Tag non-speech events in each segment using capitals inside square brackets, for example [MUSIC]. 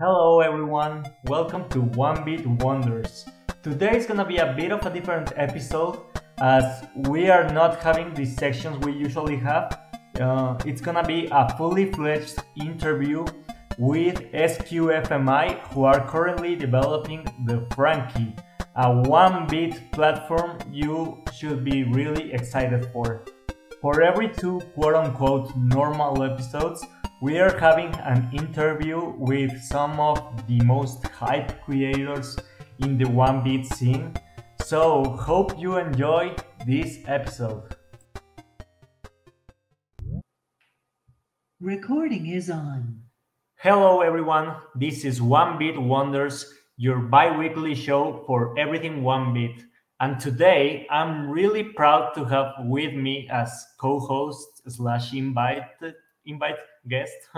Hello everyone, welcome to One Bit Wonders. Today is gonna be a bit of a different episode as we are not having the sections we usually have. Uh, it's gonna be a fully fledged interview with SQFMI, who are currently developing the Frankie, a one bit platform you should be really excited for. For every two quote unquote normal episodes, we are having an interview with some of the most hype creators in the one bit scene. So, hope you enjoy this episode. Recording is on. Hello, everyone. This is One Bit Wonders, your bi weekly show for everything one bit. And today, I'm really proud to have with me as co-host slash invite invite guest. [LAUGHS]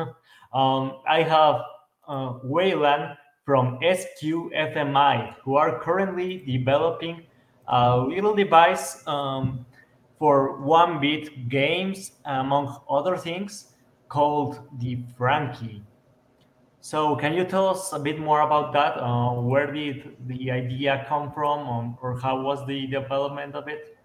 um, I have uh, Wayland from SQFMI, who are currently developing a little device um, for one-bit games, among other things, called the Frankie. So, can you tell us a bit more about that? Uh, where did the idea come from, um, or how was the development of it?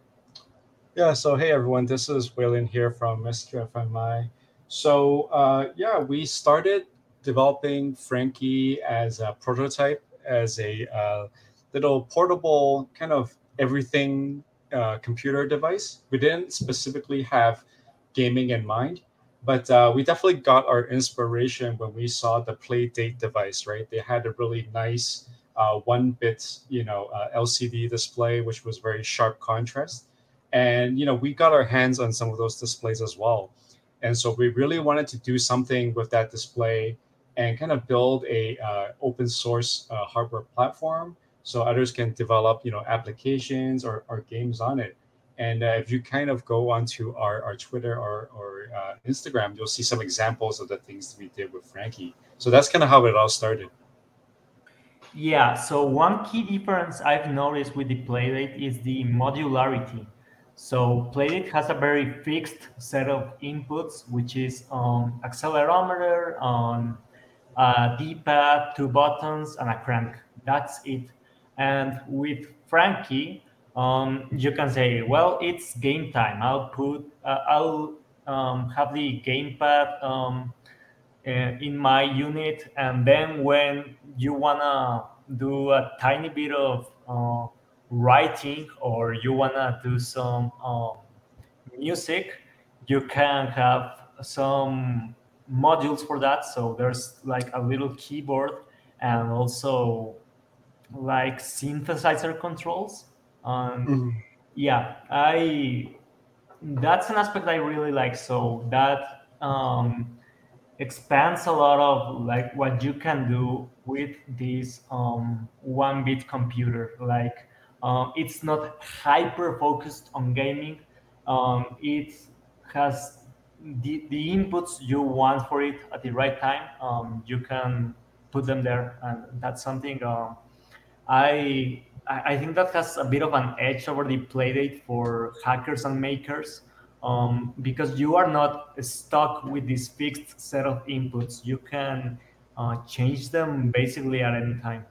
Yeah, so hey everyone, this is Waylon here from SQFMI. So uh, yeah, we started developing Frankie as a prototype, as a uh, little portable kind of everything uh, computer device. We didn't specifically have gaming in mind, but uh, we definitely got our inspiration when we saw the Playdate device. Right, they had a really nice uh, one-bit, you know, uh, LCD display, which was very sharp contrast, and you know, we got our hands on some of those displays as well. And so we really wanted to do something with that display and kind of build a uh, open source uh, hardware platform so others can develop you know applications or, or games on it. And uh, if you kind of go onto our, our twitter or, or uh, instagram you'll see some examples of the things we did with frankie. So that's kind of how it all started. Yeah so one key difference i've noticed with the playdate is the modularity so Playdate has a very fixed set of inputs, which is um, accelerometer, on a D-pad, two buttons, and a crank. That's it. And with Frankie, um, you can say, well, it's game time. I'll put, uh, I'll um, have the gamepad um, uh, in my unit, and then when you wanna do a tiny bit of uh, writing or you wanna do some um, music, you can have some modules for that. So there's like a little keyboard and also like synthesizer controls. Um, mm-hmm. Yeah, I that's an aspect I really like. So that um, expands a lot of like what you can do with this um, one bit computer. Like um, it's not hyper focused on gaming. Um, it has the, the inputs you want for it at the right time. Um, you can put them there, and that's something um, I I think that has a bit of an edge over the playdate for hackers and makers um, because you are not stuck with this fixed set of inputs. You can uh, change them basically at any time.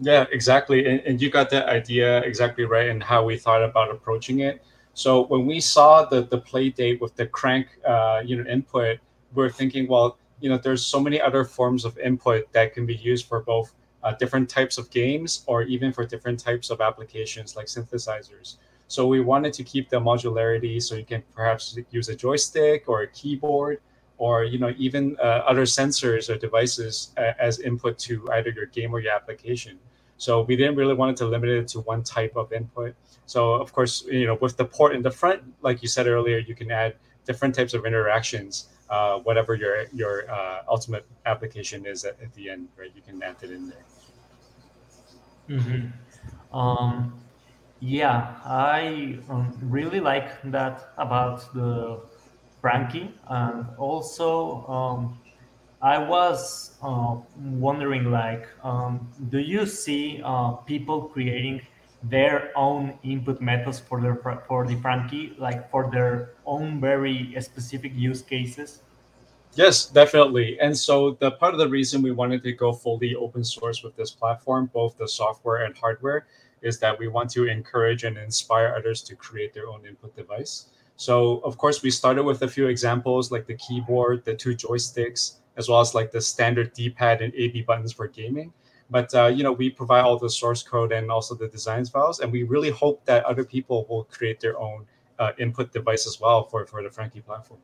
Yeah, exactly. And, and you got that idea exactly right and how we thought about approaching it. So when we saw the the Playdate with the crank uh, you know input, we're thinking, well, you know, there's so many other forms of input that can be used for both uh, different types of games or even for different types of applications like synthesizers. So we wanted to keep the modularity so you can perhaps use a joystick or a keyboard or you know even uh, other sensors or devices uh, as input to either your game or your application. So we didn't really want it to limit it to one type of input. So of course, you know, with the port in the front, like you said earlier, you can add different types of interactions, uh, whatever your your uh, ultimate application is at, at, the end, right? You can add it in there. Mm-hmm. Um, yeah, I um, really like that about the Frankie, and also um, I was uh, wondering, like, um, do you see uh, people creating their own input methods for their for the Frankie, like for their own very specific use cases? Yes, definitely. And so the part of the reason we wanted to go fully open source with this platform, both the software and hardware, is that we want to encourage and inspire others to create their own input device. So of course we started with a few examples like the keyboard, the two joysticks, as well as like the standard D-pad and AB buttons for gaming. But uh, you know we provide all the source code and also the designs files, and we really hope that other people will create their own uh, input device as well for for the Frankie platform.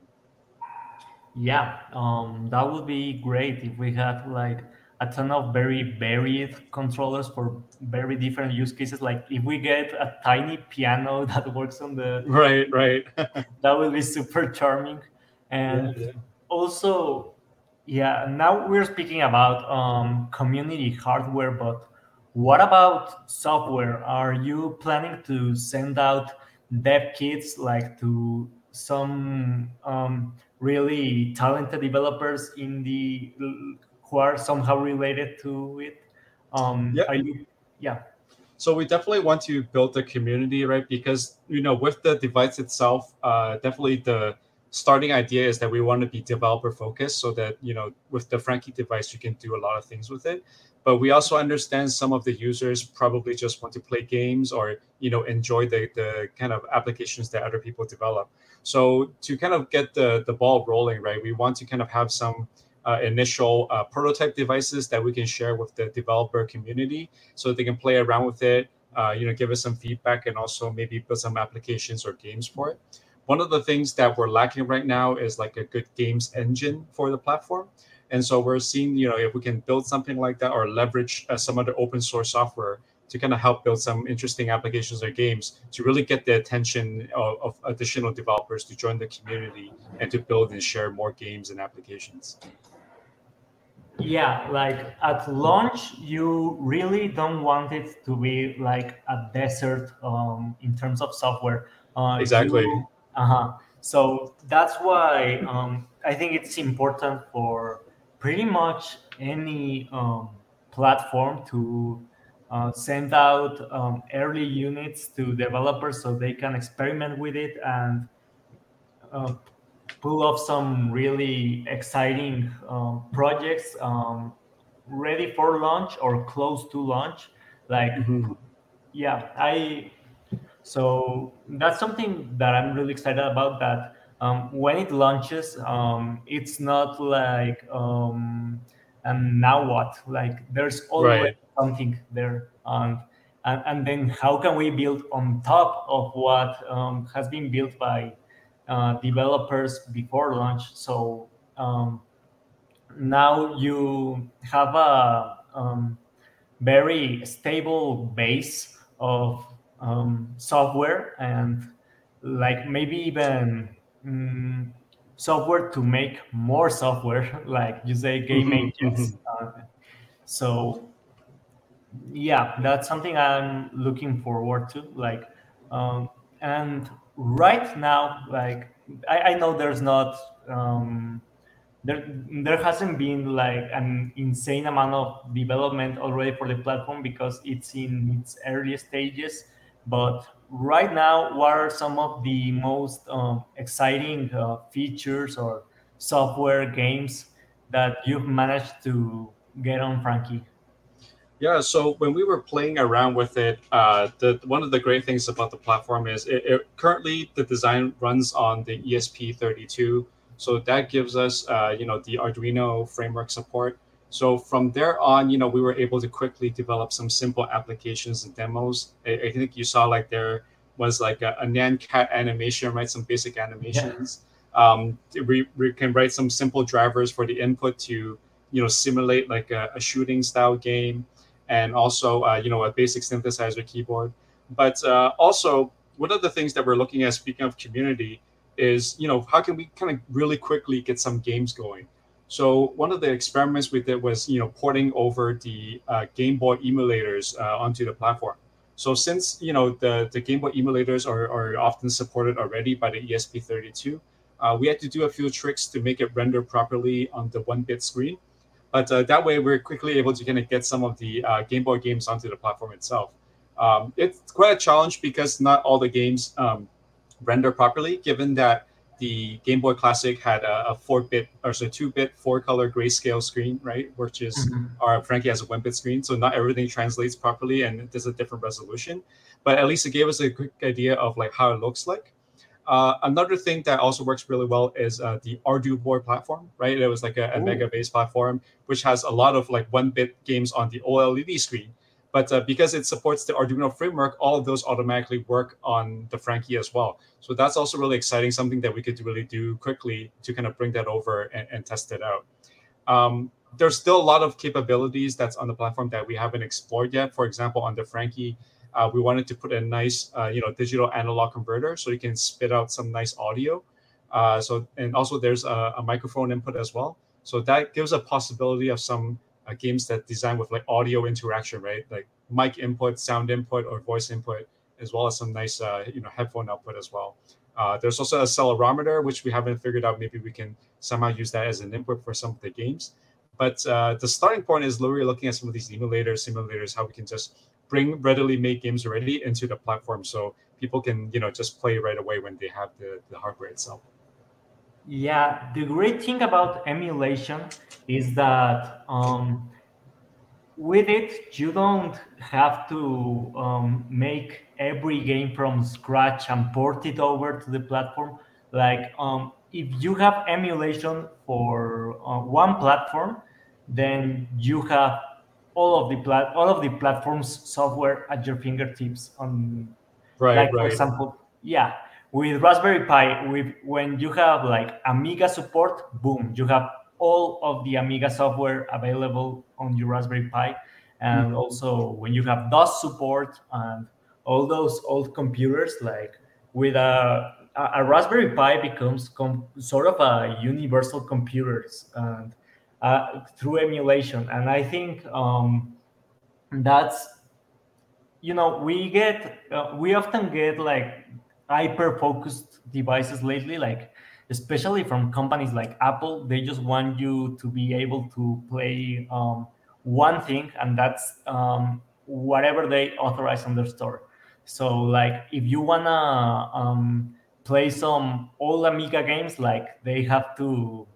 Yeah, um, that would be great if we had like a ton of very varied controllers for very different use cases. Like if we get a tiny piano [LAUGHS] that works on the right, right, [LAUGHS] that would be super charming. And yeah, yeah. also, yeah, now we're speaking about um, community hardware, but what about software? Are you planning to send out dev kits like to some um, really talented developers in the who are somehow related to it. Um, yeah. You, yeah. So we definitely want to build a community, right? Because you know, with the device itself, uh, definitely the starting idea is that we want to be developer focused, so that you know, with the Frankie device, you can do a lot of things with it. But we also understand some of the users probably just want to play games or you know enjoy the the kind of applications that other people develop. So to kind of get the the ball rolling, right, we want to kind of have some uh, initial uh, prototype devices that we can share with the developer community, so they can play around with it. Uh, you know, give us some feedback and also maybe build some applications or games for it. One of the things that we're lacking right now is like a good games engine for the platform. And so we're seeing, you know, if we can build something like that or leverage uh, some other open source software to kind of help build some interesting applications or games to really get the attention of, of, additional developers to join the community and to build and share more games and applications. Yeah, like at launch, you really don't want it to be like a desert um, in terms of software. Uh, exactly. Uh huh. So that's why um, I think it's important for pretty much any um, platform to uh, send out um, early units to developers so they can experiment with it and uh, pull off some really exciting um, projects um, ready for launch or close to launch like mm-hmm. yeah i so that's something that i'm really excited about that um, when it launches um, it's not like um, and now what like there's always right. something there and, and and then how can we build on top of what um, has been built by uh, developers before launch so um, now you have a um, very stable base of software and like maybe even mm, software to make more software, [LAUGHS] like you say, game mm-hmm, engines. Mm-hmm. Uh, so yeah, that's something I'm looking forward to. Like, um, and right now, like I, I know there's not um, there there hasn't been like an insane amount of development already for the platform because it's in its early stages, but right now, what are some of the most um, exciting uh, features or software games that you've managed to get on Frankie? Yeah, so when we were playing around with it, uh, the one of the great things about the platform is it, it currently the design runs on the ESP32, so that gives us uh, you know the Arduino framework support. So from there on, you know, we were able to quickly develop some simple applications and demos. I, I think you saw like there was like a, a Cat animation, right? Some basic animations. Yeah. Um, we, we can write some simple drivers for the input to, you know, simulate like a, a shooting style game, and also, uh, you know, a basic synthesizer keyboard. But uh, also, one of the things that we're looking at, speaking of community, is you know how can we kind of really quickly get some games going so one of the experiments we did was, you know, porting over the uh, Game Boy emulators uh, onto the platform. So since you know the, the Game Boy emulators are, are often supported already by the ESP32, uh, we had to do a few tricks to make it render properly on the one-bit screen. But uh, that way, we're quickly able to kind of get some of the uh, Game Boy games onto the platform itself. Um, it's quite a challenge because not all the games um, render properly, given that the Game Boy Classic had a, a four-bit or so two-bit four-color grayscale screen, right? Which is mm-hmm. our Frankie has a one-bit screen, so not everything translates properly, and there's a different resolution. But at least it gave us a quick idea of like how it looks like. Uh, another thing that also works really well is uh, the Arduboy platform, right? It was like a, a mega based platform, which has a lot of like one bit games on the OLED screen. But uh, because it supports the Arduino framework, all of those automatically work on the Frankie as well. So that's also really exciting, something that we could really do quickly to kind of bring that over and, and test it out. Um, there's still a lot of capabilities that's on the platform that we haven't explored yet. For example, on the Frankie, uh, we wanted to put a nice, uh, you know, digital analog converter so you can spit out some nice audio. Uh, so and also there's a, a, microphone input as well. So that gives a possibility of some uh, games that design with like audio interaction, right? Like mic input, sound input, or voice input, as well as some nice, uh, you know, headphone output as well. Uh, there's also a accelerometer, which we haven't figured out. Maybe we can somehow use that as an input for some of the games. But the starting point is literally looking at some of these emulators, simulators, how we can just bring readily made games already into the platform so people can you know just play right away when they have the, the hardware itself yeah the great thing about emulation is that um, with it you don't have to um, make every game from scratch and port it over to the platform like um, if you have emulation for uh, one platform then you have all of the plat all of the platforms software at your fingertips on right like right. for example yeah with raspberry pi with when you have like amiga support boom you have all of the amiga software available on your raspberry pi and mm-hmm. also when you have dos support and all those old computers like with a a, raspberry pi becomes com- sort of a universal computers and uh, through emulation. And I think um, that's you know we get uh, we often get like hyper focused devices lately, like especially from companies like Apple. They just want you to be able to play um, one thing, and that's um, whatever they authorize on their store. So like if you wanna um, play some old Amiga games, like they have to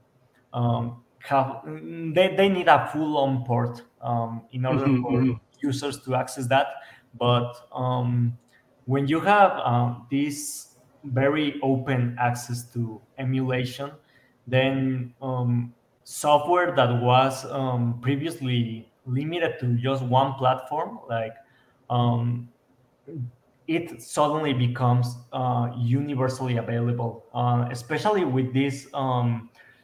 um, have they, they need a full on port um, in order mm-hmm, for mm-hmm. users to access that but um, when you have um, this very open access to emulation then um, software that was um, previously limited to just one platform like um, it suddenly becomes uh, universally available. Uh, especially with this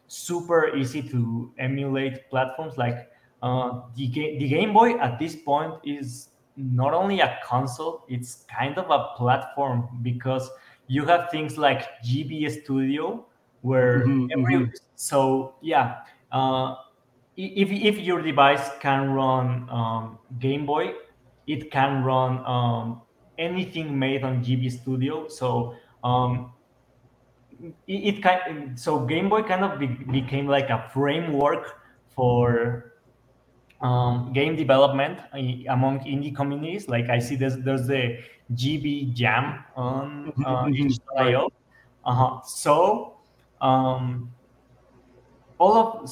super easy to emulate platforms like uh, the, ga- the Game Boy at this point is not only a console, it's kind of a platform because you have things like GB Studio where mm-hmm, every mm-hmm. so yeah uh, if, if your device can run um, Game Boy, it can run um, anything made on GB Studio. So um, it, it kind so Game Boy kind of be, became like a framework for um, game development among indie communities. Like I see there's there's the GB Jam on mm-hmm, uh, mm-hmm. Uh-huh. So um, all of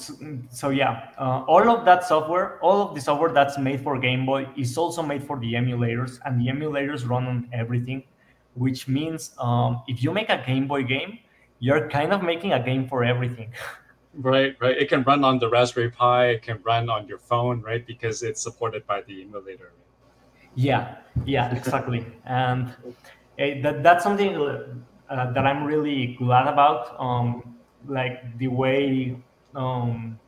so yeah, uh, all of that software, all of the software that's made for Game Boy is also made for the emulators, and the emulators run on everything. Which means um, if you make a Game Boy game, you're kind of making a game for everything. [LAUGHS] Right, right. It can run on the Raspberry Pi. It can run on your phone, right? Because it's supported by the emulator. Yeah, yeah, exactly. and uh, that, that's something uh, that I'm really glad about. Um, like the way um,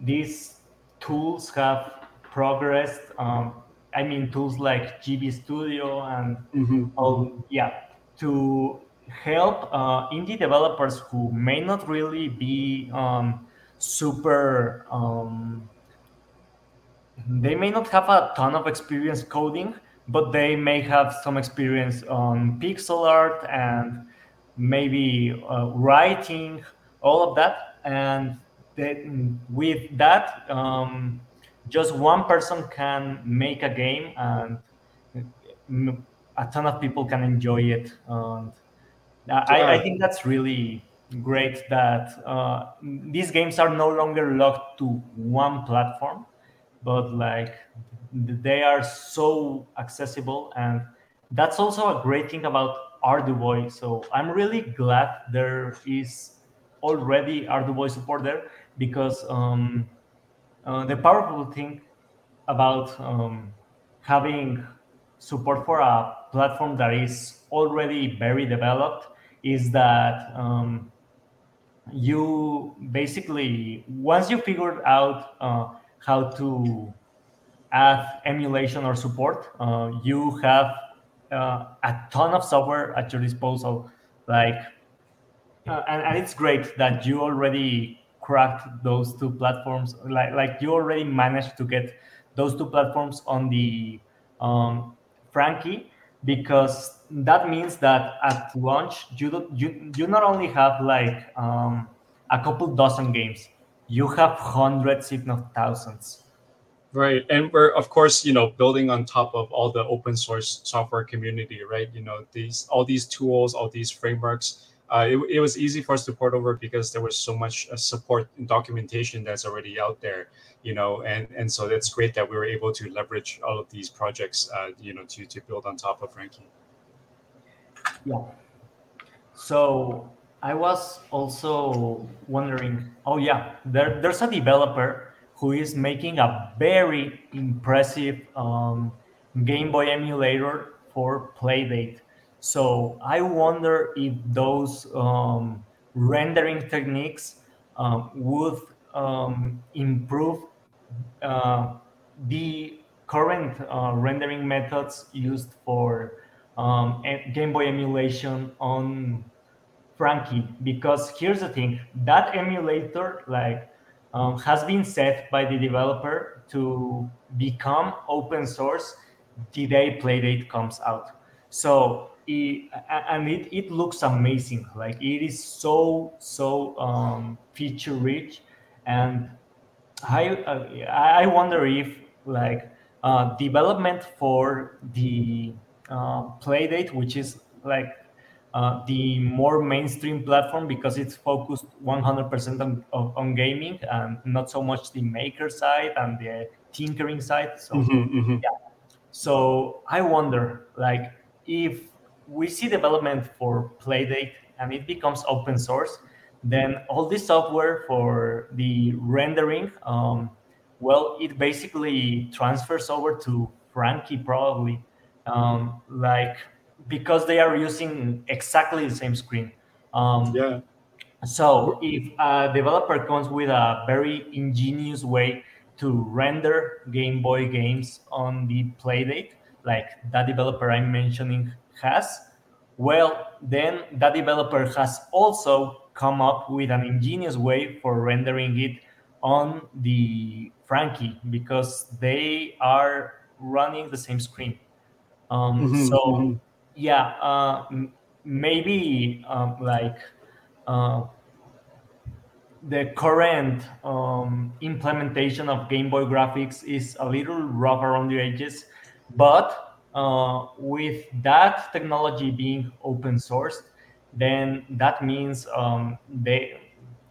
these tools have progressed. Um, I mean, tools like GB Studio and mm-hmm. all, yeah, to help uh, indie developers who may not really be um, super um, they may not have a ton of experience coding but they may have some experience on pixel art and maybe uh, writing all of that. And with that um, just one person can make a game and a ton of people can enjoy it. And I, I think that's really great that uh, these games are no longer locked to one platform, but like they are so accessible, and that's also a great thing about Arduboy. So I'm really glad there is already Arduboy support there because um, uh, the powerful thing about um, having support for a platform that is already very developed is that um, you basically once you figured out uh, how to add emulation or support uh, you have uh, a ton of software at your disposal like uh, and, and it's great that you already cracked those two platforms like like you already managed to get those two platforms on the um, frankie because that means that at launch you don't, you you not only have like um, a couple dozen games you have hundreds if not thousands. Right and we're of course you know building on top of all the open source software community right? You know these all these tools all these frameworks uh, it, it was easy for us to port over because there was so much uh, support and documentation that's already out there you know and and so that's great that we were able to leverage all of these projects uh, you know to to build on top of frankie yeah. So i was also wondering oh yeah there, there's a developer who is making a very impressive um, game boy emulator for playdate so I wonder if those um, rendering techniques um, would um, improve uh, the current uh, rendering methods used for um, Game Boy emulation on Frankie. Because here's the thing: that emulator, like, um, has been set by the developer to become open source the day Playdate comes out. So it, and it, it looks amazing like it is so so um, feature rich and i uh, i wonder if like uh, development for the uh, playdate which is like uh, the more mainstream platform because it's focused 100% on, on gaming and not so much the maker side and the tinkering side so mm-hmm, mm-hmm. yeah so i wonder like if we see development for Playdate and it becomes open source, then all this software for the rendering, um, well, it basically transfers over to Frankie probably, um, like because they are using exactly the same screen. Um, yeah. So if a developer comes with a very ingenious way to render Game Boy games on the Playdate, like that developer I'm mentioning has, well, then that developer has also come up with an ingenious way for rendering it on the Frankie because they are running the same screen. Um, mm-hmm, so, mm-hmm. yeah, uh, m- maybe um, like uh, the current um, implementation of Game Boy graphics is a little rough around the edges, but uh, with that technology being open sourced, then that means um, they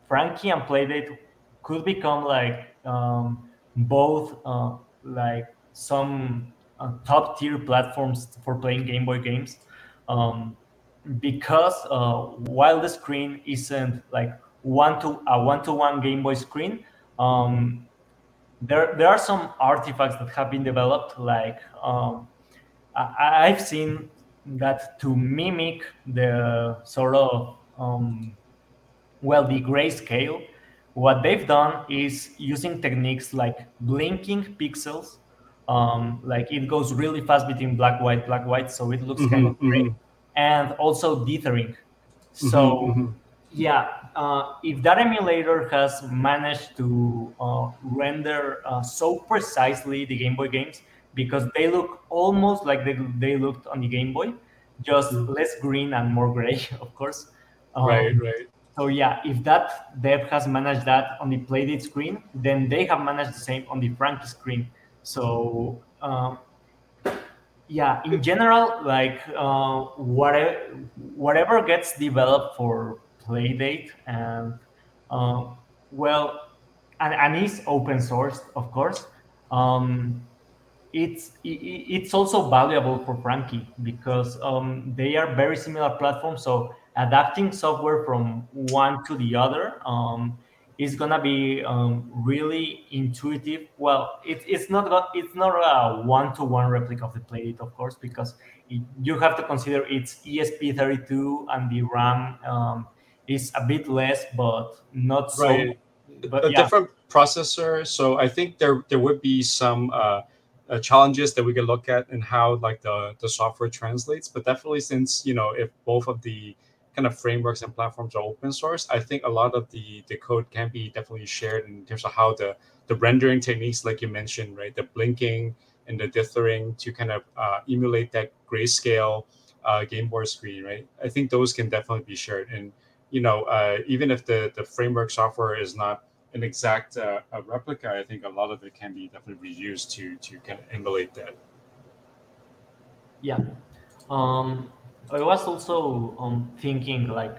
Frankie and Playdate could become like um, both uh, like some uh, top tier platforms for playing Game Boy games. Um, because uh, while the screen isn't like one to a one to one Game Boy screen, um, there there are some artifacts that have been developed like um, I, have seen that to mimic the sort of um, well the grayscale, what they've done is using techniques like blinking pixels. Um, like it goes really fast between black white black white, so it looks mm-hmm, kind of gray, mm-hmm. and also dithering. Mm-hmm, so mm-hmm, yeah, uh, if that emulator has managed to uh, render uh, so precisely the Game Boy games, because they look almost like they, they looked on the Game Boy, just mm. less green and more gray, [LAUGHS] of course. Um, right, right. So yeah, if that dev has managed that on the Playdate screen, then they have managed the same on the Frankie screen. So um, yeah in general like uh, whatever whatever gets developed for playdate and uh, well and, and is open source of course um, it's it's also valuable for frankie because um, they are very similar platforms so adapting software from one to the other um, is gonna be um, really intuitive. Well, it, it's not it's not a one to one replica of the Playdate, of course, because it, you have to consider it's ESP32 and the RAM um, is a bit less, but not so. Right. But, a yeah. different processor, so I think there there would be some. Uh, uh, challenges that we can look at and how like the the software translates but definitely since you know if both of the kind of frameworks and platforms are open source, I think a lot of the the code can be definitely shared in terms of how the the rendering techniques, like you mentioned, right, the blinking and the dithering to kind of uh, emulate that grayscale uh, Game Boy screen, right? I think those can definitely be shared, and you know, uh, even if the the framework software is not an exact uh, replica, I think a lot of it can be definitely reused to to kind of emulate that. Yeah. Um, I was also um, thinking like,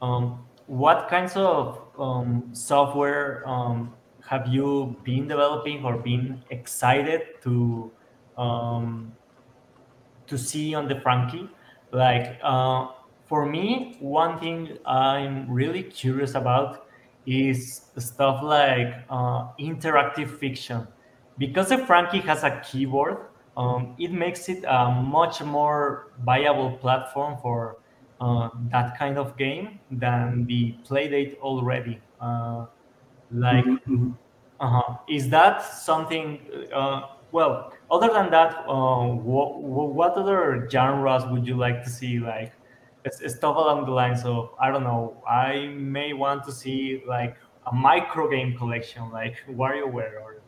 um, what kinds of um, software um, have you been developing or been excited to um, to see on the Frankie? Like uh, for me, one thing I'm really curious about is stuff like uh, interactive fiction, because the Frankie has a keyboard um, it makes it a much more viable platform for uh, that kind of game than the Playdate already. Uh, like, mm-hmm. mm-hmm. uh-huh. is that something? Uh, well, other than that, uh, what, what other genres would you like to see? Like, stuff along the lines of I don't know. I may want to see like a micro game collection, like WarioWare or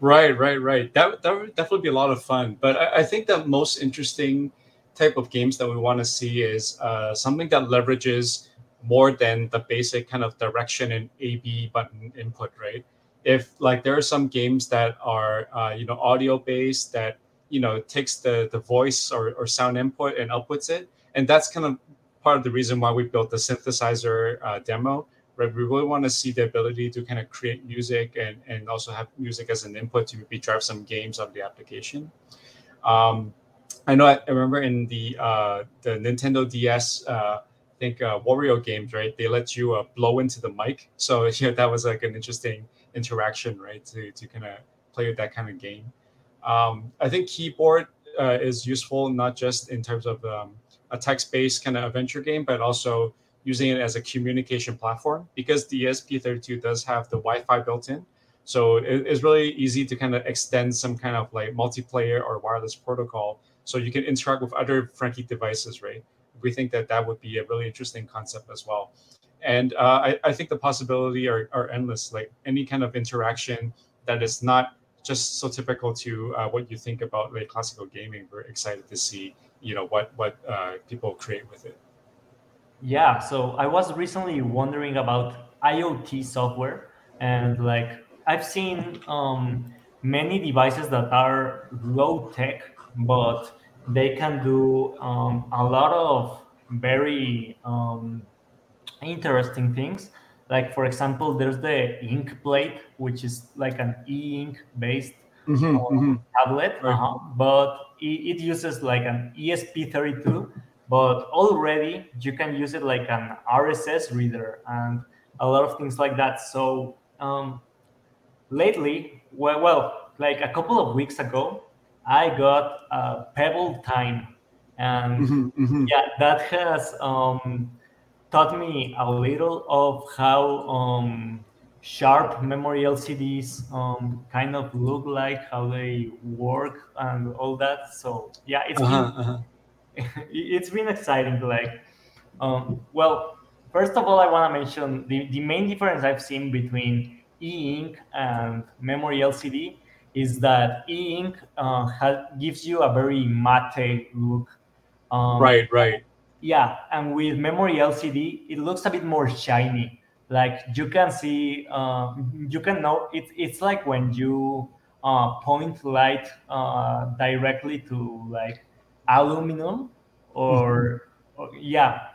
Right, right, right. That that would definitely be a lot of fun. But I, I think the most interesting type of games that we want to see is uh, something that leverages more than the basic kind of direction and A B button input, right? If like there are some games that are uh, you know audio based that you know takes the the voice or, or sound input and outputs it, and that's kind of part of the reason why we built the synthesizer uh, demo right? We really want to see the ability to kind of create music and, and also have music as an input to maybe drive some games of the application. Um, I know I, remember in the uh, the Nintendo DS, uh, I think uh, Wario games, right? They let you uh, blow into the mic, so [LAUGHS] yeah, that was like an interesting interaction, right? To to kind of play with that kind of game. Um, I think keyboard uh, is useful not just in terms of um, a text-based kind of adventure game, but also using it as a communication platform because the ESP32 does have the Wi-Fi built in. So it, it's really easy to kind of extend some kind of like multiplayer or wireless protocol so you can interact with other Frankie devices, right? We think that that would be a really interesting concept as well. And uh, I, I think the possibility are, are endless, like any kind of interaction that is not just so typical to uh, what you think about like classical gaming. We're excited to see, you know, what, what uh, people create with it. Yeah, so I was recently wondering about IoT software, and like I've seen um, many devices that are low tech, but they can do um, a lot of very um, interesting things. Like for example, there's the Inkplate, which is like an e-ink based mm-hmm, mm-hmm. tablet, right. uh-huh, but it, it uses like an ESP32 but already you can use it like an RSS reader and a lot of things like that. So um, lately, well, well, like a couple of weeks ago, I got a Pebble Time, and mm-hmm, mm-hmm. yeah, that has um, taught me a little of how um, sharp memory LCDs um, kind of look like, how they work, and all that. So yeah, it's uh-huh, been, uh-huh [LAUGHS] it's been exciting. Like, um, well, first of all, I want to mention the, the main difference I've seen between e-ink and memory LCD is that e-ink uh, has, gives you a very matte look. Um, right, right. Yeah, and with memory LCD, it looks a bit more shiny. Like you can see, uh, you can know it's it's like when you uh, point light uh, directly to like aluminum or, mm-hmm. or, yeah,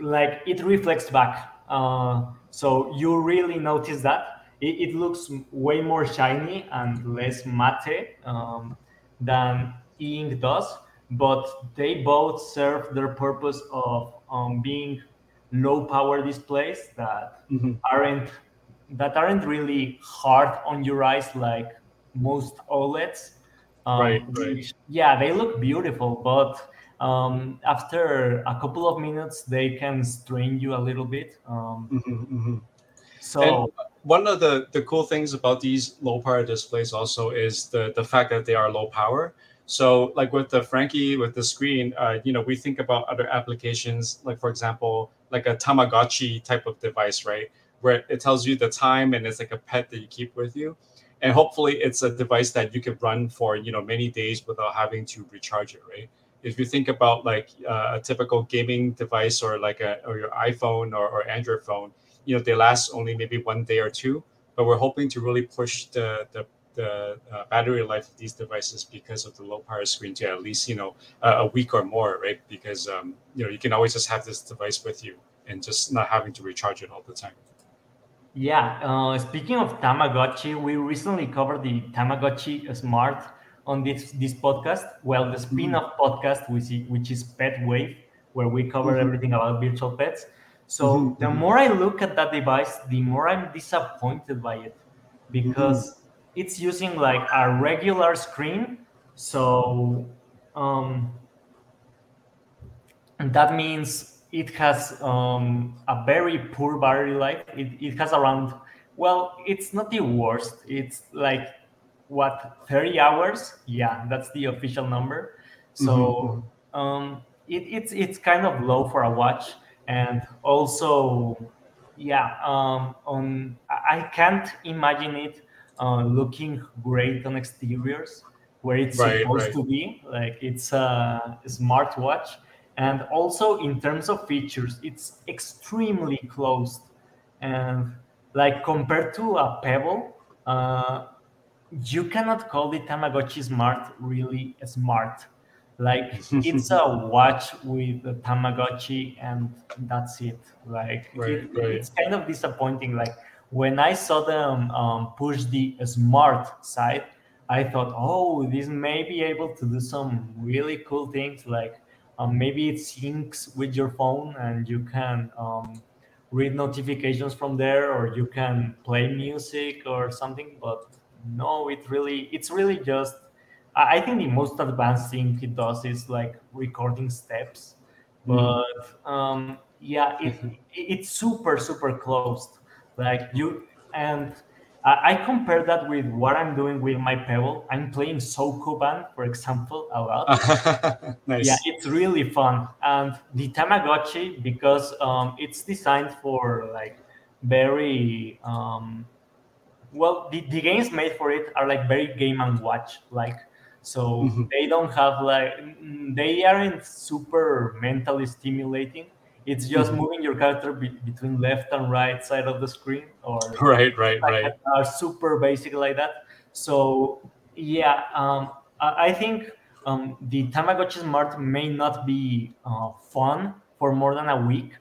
like it reflects back. Uh, so you really notice that it, it, looks way more shiny and less matte um, than ink does, but they both serve their purpose of um, being low power displays that mm-hmm. aren't that aren't really hard on your eyes like most OLEDs. Um, right, right. Yeah, they look beautiful, but um, after a couple of minutes, they can strain you a little bit. Um, mm-hmm, mm-hmm. So. And one of the, the cool things about these low power displays also is the, the fact that they are low power. So, like with the Frankie with the screen, uh, you know, we think about other applications, like for example, like a Tamagotchi type of device, right? Where it tells you the time and it's like a pet that you keep with you and hopefully it's a device that you can run for you know many days without having to recharge it right if you think about like uh, a typical gaming device or like a or your iphone or, or android phone you know they last only maybe one day or two but we're hoping to really push the the the uh, battery life of these devices because of the low power screen to at least you know uh, a week or more right because um, you know you can always just have this device with you and just not having to recharge it all the time yeah, uh, speaking of Tamagotchi, we recently covered the Tamagotchi Smart on this this podcast. Well, the spin-off mm-hmm. podcast, which is, which is Pet Wave, where we cover mm-hmm. everything about virtual pets. So mm-hmm. the mm-hmm. more I look at that device, the more I'm disappointed by it because mm-hmm. It's using like a regular screen. So um, and that means it has um, a very poor battery life. It, it has around, well, it's not the worst. It's like what 30 hours? Yeah, that's the official number. So mm-hmm. um, it, it's it's kind of low for a watch, and also, yeah, um, on I can't imagine it uh, looking great on exteriors where it's right, supposed right. to be. Like it's a smartwatch. And also in terms of features it's extremely closed. And like compared to a pebble uh, you cannot call the tamagotchi smart really smart. Like [LAUGHS] it's a watch with a tamagotchi and that's it. Like right, it, it's kind of disappointing. Like when i saw them um, push the smart side i thought oh this may be able to do some really cool things like um, maybe it syncs with your phone and you can um, read notifications from there or you can play music or something. But no it really it's really just i think the most advanced thing it does is like recording steps. Mm. but um, yeah it, it's super super closed like you and I compare that with what I'm doing with my Pebble. I'm playing Sokoban, for example, a lot. [LAUGHS] nice. Yeah, it's really fun. And the Tamagotchi, because um, it's designed for like very um, well, the, the games made for it are like very game and watch like. So mm-hmm. they don't have like they aren't super mentally stimulating it's just moving your character be- between left and right side of the screen or [LAUGHS] right right like, right. are super basic like that. So yeah um, I, I think um, the tamagotchi smart may not be uh, fun for more than a week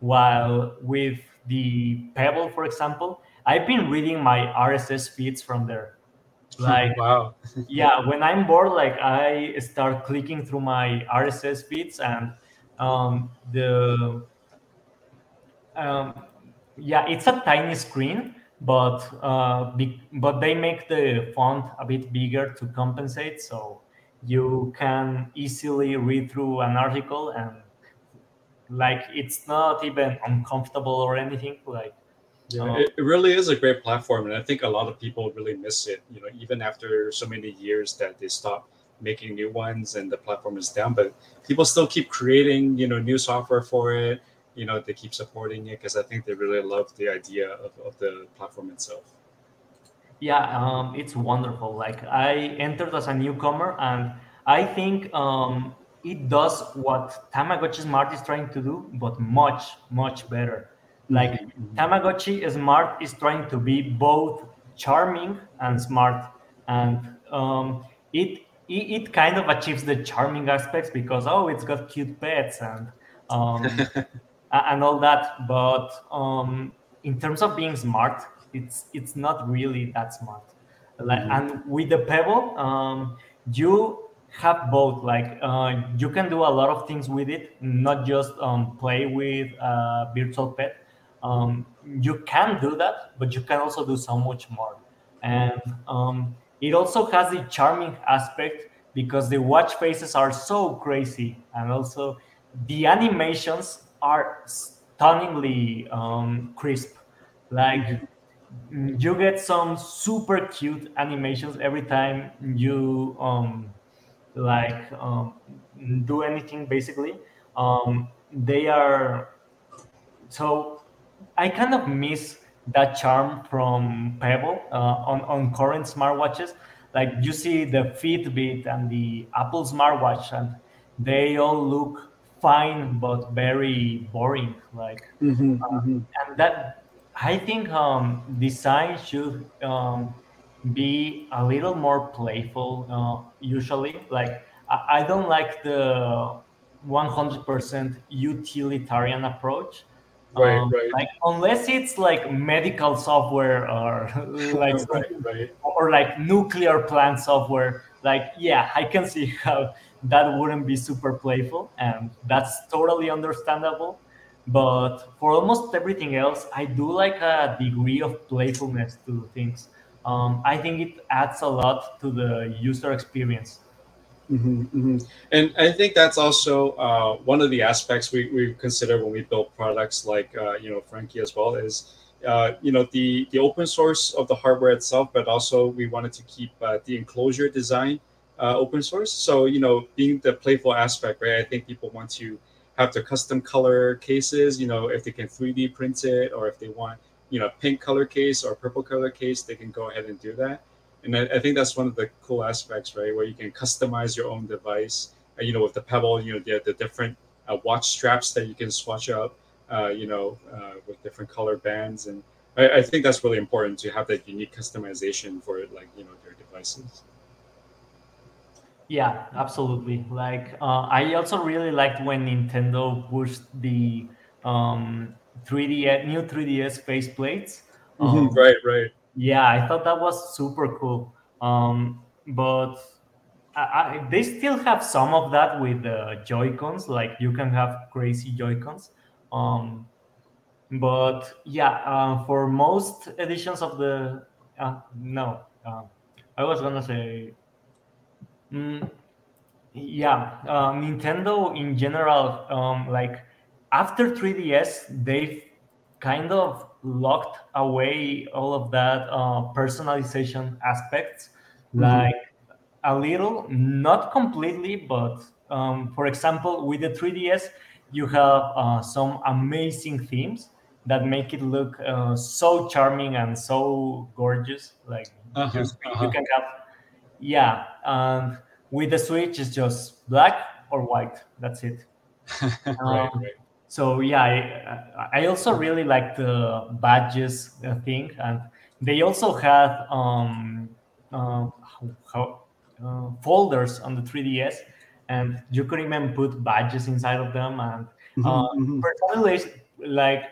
while with the pebble for example i've been reading my rss feeds from there. [LAUGHS] Like wow yeah when i'm bored like i start clicking through my rss feeds and um, the um, yeah, it's a tiny screen, but uh, be, but they make the font a bit bigger to compensate, so you can easily read through an article and like it's not even uncomfortable or anything. Like yeah, um, it, it really is a great platform, and I think a lot of people really miss it. You know, even after so many years that they stopped making new ones and the platform is down but people still keep creating you know new software for it. You know they keep supporting it because i think they really love the idea of, of the platform itself. Yeah um, it's wonderful. Like i entered as a newcomer and i think um, it does what tamagotchi smart is trying to do but much much better. Like mm-hmm. tamagotchi smart is trying to be both charming and smart. And um, it, it it kind of achieves the charming aspects because oh, it's got cute pets and um, [LAUGHS] and all that. But um, in terms of being smart, it's it's not really that smart. Like, mm-hmm. and with the Pebble, um, you have both. Like uh, you can do a lot of things with it, not just um, play with a virtual pet. Um, you can do that, but you can also do so much more. And um, it also has the charming aspect because the watch faces are so crazy, and also the animations are stunningly um, crisp. Like you get some super cute animations every time you um, like um, do anything. Basically, um, they are so. I kind of miss that charm from Pebble uh, on on current smartwatches. Like you see the Fitbit and the Apple smartwatch, and they all look fine but very boring. Like, mm-hmm, uh, mm-hmm. and that I think um, design should um, be a little more playful. Uh, usually, like I, I don't like the 100% utilitarian approach. Right, um, right. Like unless it's like medical software or [LAUGHS] like right, right. or like nuclear plant software. Like yeah, I can see how that wouldn't be super playful, and that's totally understandable. But for almost everything else, I do like a degree of playfulness to things. Um, I think it adds a lot to the user experience. Mm-hmm, mm-hmm. And I think that's also uh, one of the aspects we, we consider when we build products like uh, you know Frankie as well is uh, you know the the open source of the hardware itself, but also we wanted to keep uh, the enclosure design uh, open source. So you know, being the playful aspect, right? I think people want to have their custom color cases. You know, if they can 3D print it, or if they want you know pink color case or purple color case, they can go ahead and do that. And I, I think that's one of the cool aspects, right? Where you can customize your own device. Uh, you know, with the Pebble, you know, the, the different uh, watch straps that you can swatch up. Uh, you know, uh, with different color bands, and I, I think that's really important to have that unique customization for like you know your devices. Yeah, absolutely. Like uh, I also really liked when Nintendo pushed the um, 3D new 3DS faceplates. Mm-hmm. Um, right, right. Yeah, I thought that was super cool. Um, but I, I, they still have some of that with the Joy Cons. Like you can have crazy Joy Cons. Um, but yeah, uh, for most editions of the uh, no, uh, I was gonna say Mm, yeah, uh, Nintendo in general, um, like after 3DS, they've kind of locked away all of that uh, personalization aspects, mm-hmm. like a little, not completely, but um, for example, with the 3DS, you have uh, some amazing themes that make it look uh, so charming and so gorgeous. Like uh-huh, you, uh-huh. you can have yeah, and with the switch, it's just black or white. That's it. [LAUGHS] right, um, right. So yeah, I, I, also really like the badges thing, and they also had um, uh, how, uh, folders on the 3ds, and you could even put badges inside of them. And mm-hmm, uh, mm-hmm. personally, like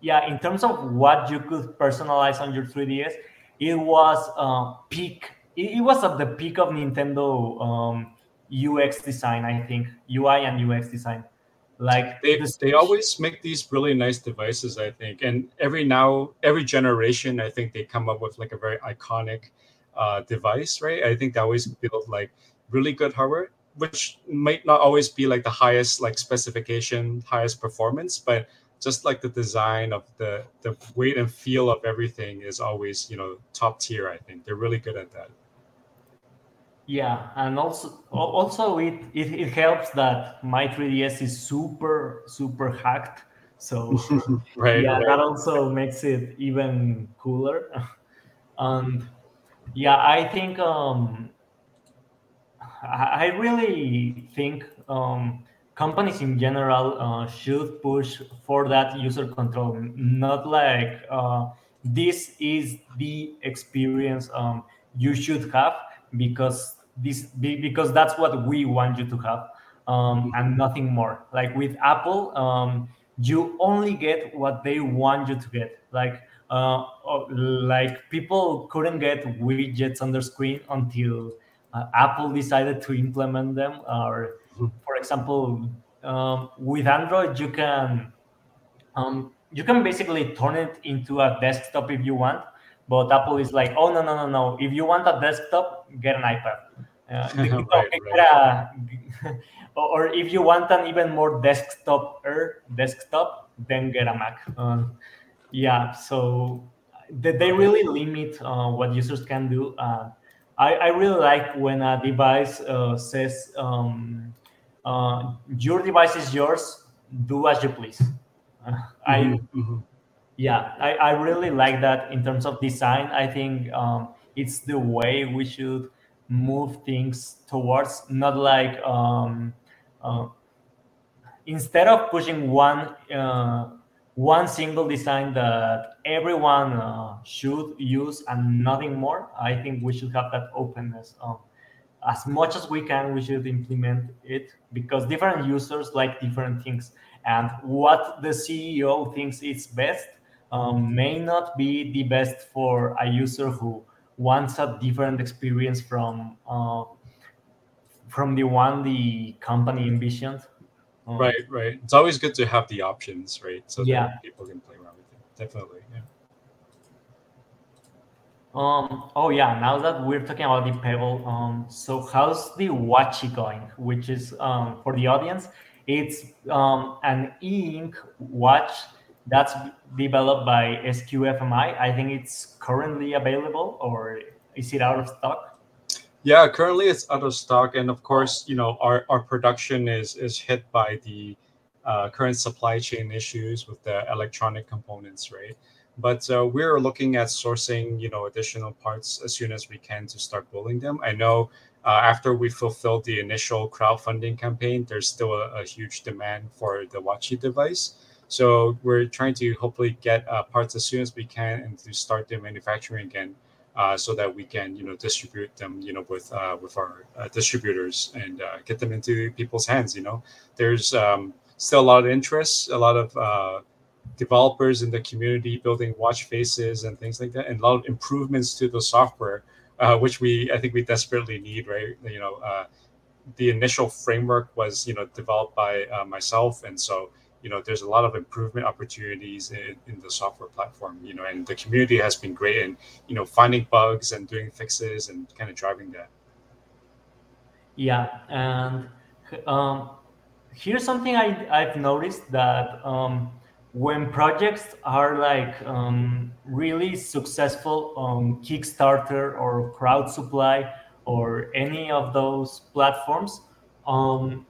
yeah, in terms of what you could personalize on your 3ds, it was uh, peak it, it was at the peak of Nintendo um, UX design, I think UI and UX design. Like they, the they always make these really nice devices, I think, and every now every generation, I think they come up with like a very iconic uh, device, right? I think they always build like really good hardware, which might not always be like the highest like specification, highest performance, but just like the design of the the weight and feel of everything is always you know top tier. I think they're really good at that. Yeah, and also also it, it, it helps that my 3ds is super super hacked. So [LAUGHS] right, yeah, right. that also makes it even cooler. [LAUGHS] and yeah, I think um, I really think um, companies in general uh, should push for that user control, not like uh, this is the experience. Um, you should have because this because that's what we want you to have um, and nothing more. Like with apple um, you only get what they want you to get. Like uh, like people couldn't get widgets on their screen until uh, apple decided to implement them. Or for example um, with android you can um, you can basically turn it into a desktop if you want but apple is like oh no no no no. If you want a desktop get an ipad uh, [LAUGHS] right, [LAUGHS] [LAUGHS] or if you want an even more desktop er, desktop then get a mac. Uh, yeah so they, they really limit uh, what users can do. Uh, I, I really like when a device uh, says um, uh, your device is yours do as you please. I mm-hmm, mm-hmm. yeah, I, I really like that in terms of design. I think um, it's the way we should move things towards, not like um, uh, instead of pushing one uh, one single design that everyone uh, should use and nothing more. I think we should have that openness. Um, as much as we can, we should implement it because different users like different things and what the CEO thinks is best um, may not be the best for a user who wants a different experience from uh, from the one the company envisioned. Um, right, right. It's always good to have the options, right? So yeah. that people can play around with it. Definitely, yeah. Um, oh yeah, now that we're talking about the Pebble, um, so how's the Watchy going? Which is um, for the audience, it's um, an e-ink watch that's developed by SQFMI. I think it's currently available, or is it out of stock? Yeah, currently it's out of stock, and of course, you know, our, our production is is hit by the uh, current supply chain issues with the electronic components, right? But uh, we're looking at sourcing, you know, additional parts as soon as we can to start building them. I know uh, after we fulfilled the initial crowdfunding campaign, there's still a, a, huge demand for the Watchy device. So we're trying to hopefully get uh, parts as soon as we can and to start the manufacturing again, uh, so that we can you know distribute them you know with uh, with our uh, distributors and uh, get them into people's hands. You know, there's um, still a lot of interest, a lot of developers in the community building watch faces and things like that, and a lot of improvements to the software uh, which we I think we desperately need, right? You know, uh, the initial framework was you know developed by uh, myself, and so you know there's a lot of improvement opportunities in, in the software platform. You know, and the community has been great in you know finding bugs and doing fixes and kind of driving that. Yeah, and um, here's something I I've noticed that. Um, when projects are like um, really successful on Kickstarter or Crowd Supply or any of those platforms, um,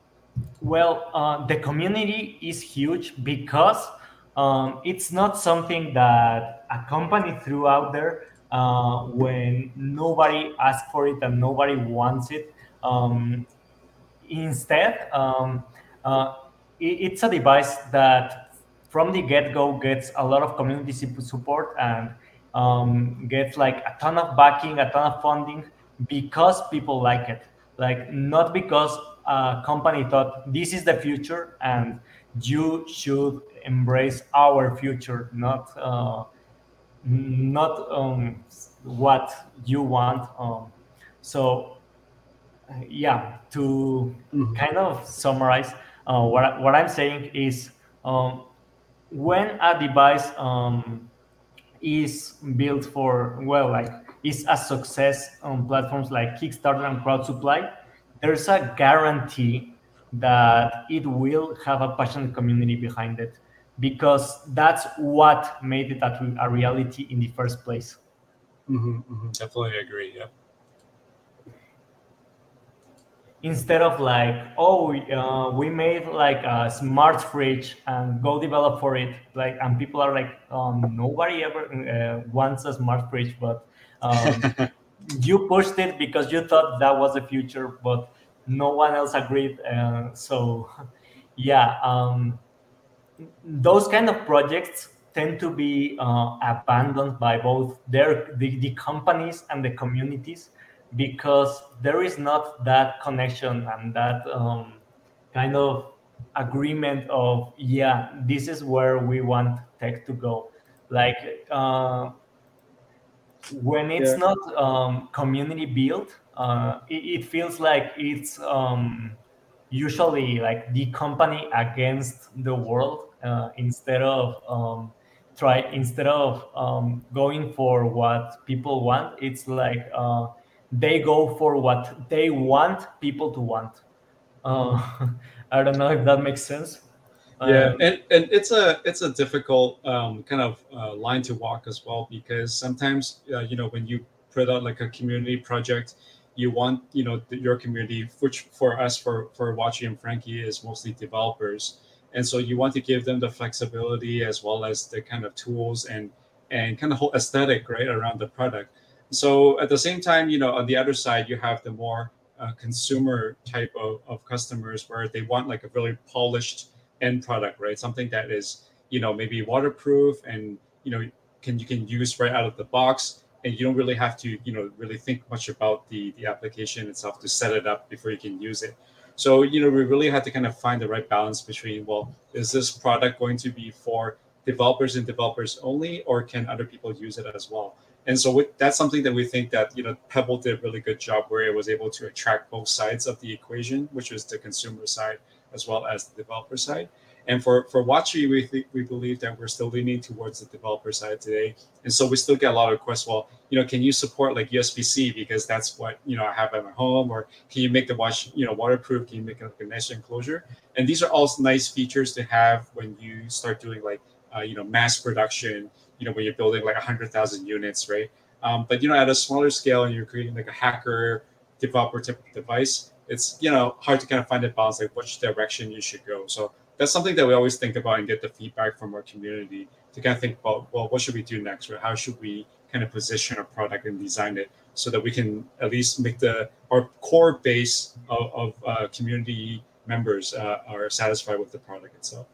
well, uh, the community is huge because um, it's not something that a company threw out there uh, when nobody asked for it and nobody wants it. Um, instead, um, uh, it, it's a device that from the get-go gets a lot of community support and um, gets like a ton of backing, a ton of funding because people like it. Like not because a company thought this is the future and you should embrace our future, not uh, not um, what you want. Um, so yeah, to mm-hmm. kind of summarize, uh, what what I'm saying is um, when a device um, is built for well like is a success on platforms like kickstarter and crowd supply there's a guarantee that it will have a passionate community behind it because that's what made it a, a reality in the first place mm-hmm, mm-hmm. definitely agree yeah instead of like oh uh, we made like a smart fridge and go develop for it like and people are like um, nobody ever uh, wants a smart fridge but um, [LAUGHS] you pushed it because you thought that was the future but no one else agreed uh, so [LAUGHS] yeah um, those kind of projects tend to be uh, abandoned by both their the, the companies and the communities because there is not that connection and that um, kind of agreement of yeah this is where we want tech to go. Like uh, when it's yeah. not um, community built uh, it, it, feels like it's um, usually like the company against the world uh, instead of um, try instead of um, going for what people want it's like uh, they go for what they want people to want uh, [LAUGHS] i don't know if that makes sense yeah um, and, and it's a it's a difficult um, kind of uh, line to walk as well because sometimes uh, you know when you put out like a community project you want you know your community which for us for for Watchy and Frankie is mostly developers. And so you want to give them the flexibility as well as the kind of tools and and kind of whole aesthetic right around the product. So at the same time you know on the other side you have the more uh, consumer type of, of customers where they want like a really polished end product right? Something that is you know maybe waterproof and you know can you can use right out of the box. And you don't really have to you know really think much about the the application itself to set it up before you can use it. So you know we really had to kind of find the right balance between well is this product going to be for developers and developers only or can other people use it as well? And so with, that's something that we think that you know pebble did a really good job where it was able to attract both sides of the equation which was the consumer side as well as the developer side and for for Watchy, we think we believe that we're still leaning towards the developer side today. And so we still get a lot of requests. Well, you know, can you support like USB-C because that's what you know I have at my home, or can you make the watch you know waterproof? Can you make like a nice enclosure? And these are all nice features to have when you start doing like uh, you know mass production. You know, when you're building like a hundred thousand units, right? Um, but you know, at a smaller scale, and you're creating like a hacker developer type of device, it's you know hard to kind of find a balance like which direction you should go. So that's something that we always think about and get the feedback from our community to kind of think about well what should we do next? Or how should we kind of position our product and design it so that we can at least make the our core base of, of uh, community members uh, are satisfied with the product itself.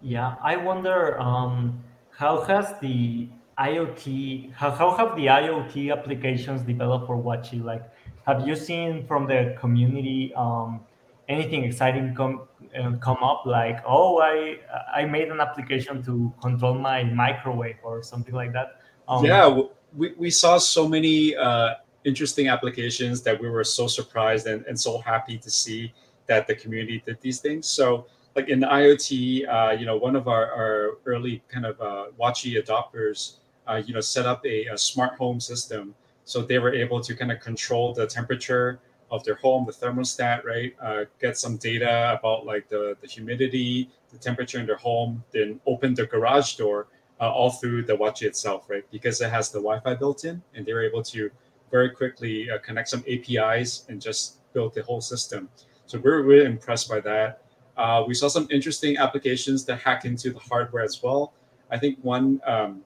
Yeah i wonder um, how has the iot how, how have the iot applications developed for watchy like have you seen from the community um, anything exciting come uh, come up? Like oh i i made an application to control my microwave or something like that? Um, yeah we, we saw so many uh, interesting applications that we were so surprised and, and so happy to see that the community did these things. So like in iot uh, you know one of our, our early kind of uh, watchy adopters uh, you know set up a, a smart home system so they were able to kind of control the temperature of their home, the thermostat, right? Uh, get some data about like the, the humidity, the temperature in their home, then open the garage door uh, all through the watch itself, right? Because it has the Wi-Fi built in, and they were able to very quickly uh, connect some APIs and just build the whole system. So we're really impressed by that. Uh, we saw some interesting applications that hack into the hardware as well. I think one um,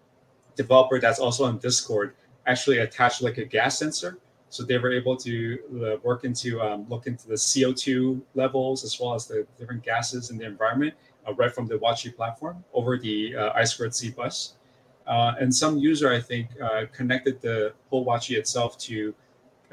developer that's also on Discord actually attached like a gas sensor so they were able to uh, work into um, look into the CO2 levels as well as the different gases in the environment uh, right from the Watchy platform over the uh, I2C bus. Uh, and some user, I think, uh, connected the whole Watchy itself to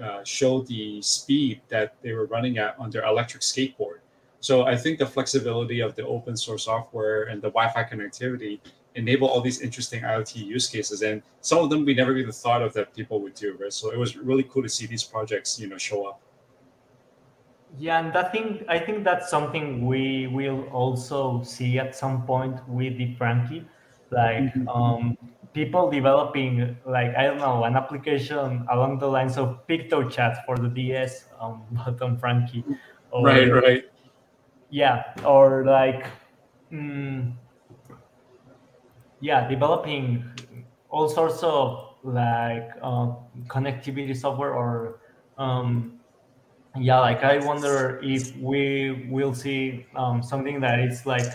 uh, show the speed that they were running at on their electric skateboard. So I think the flexibility of the open source software and the Wi-Fi connectivity enable all these interesting IoT use cases. And some of them we never even thought of that people would do, right? So it was really cool to see these projects, you know, show up. Yeah, and I think I think that's something we will also see at some point with the Frankie, like mm-hmm. um, people developing like I don't know an application along the lines of PictoChat for the DS, um, [LAUGHS] but on Frankie. Or, right, right. Yeah, or like. Mm, yeah, developing all sorts of like uh, connectivity software or um, yeah, like I wonder if we will see um, something that is like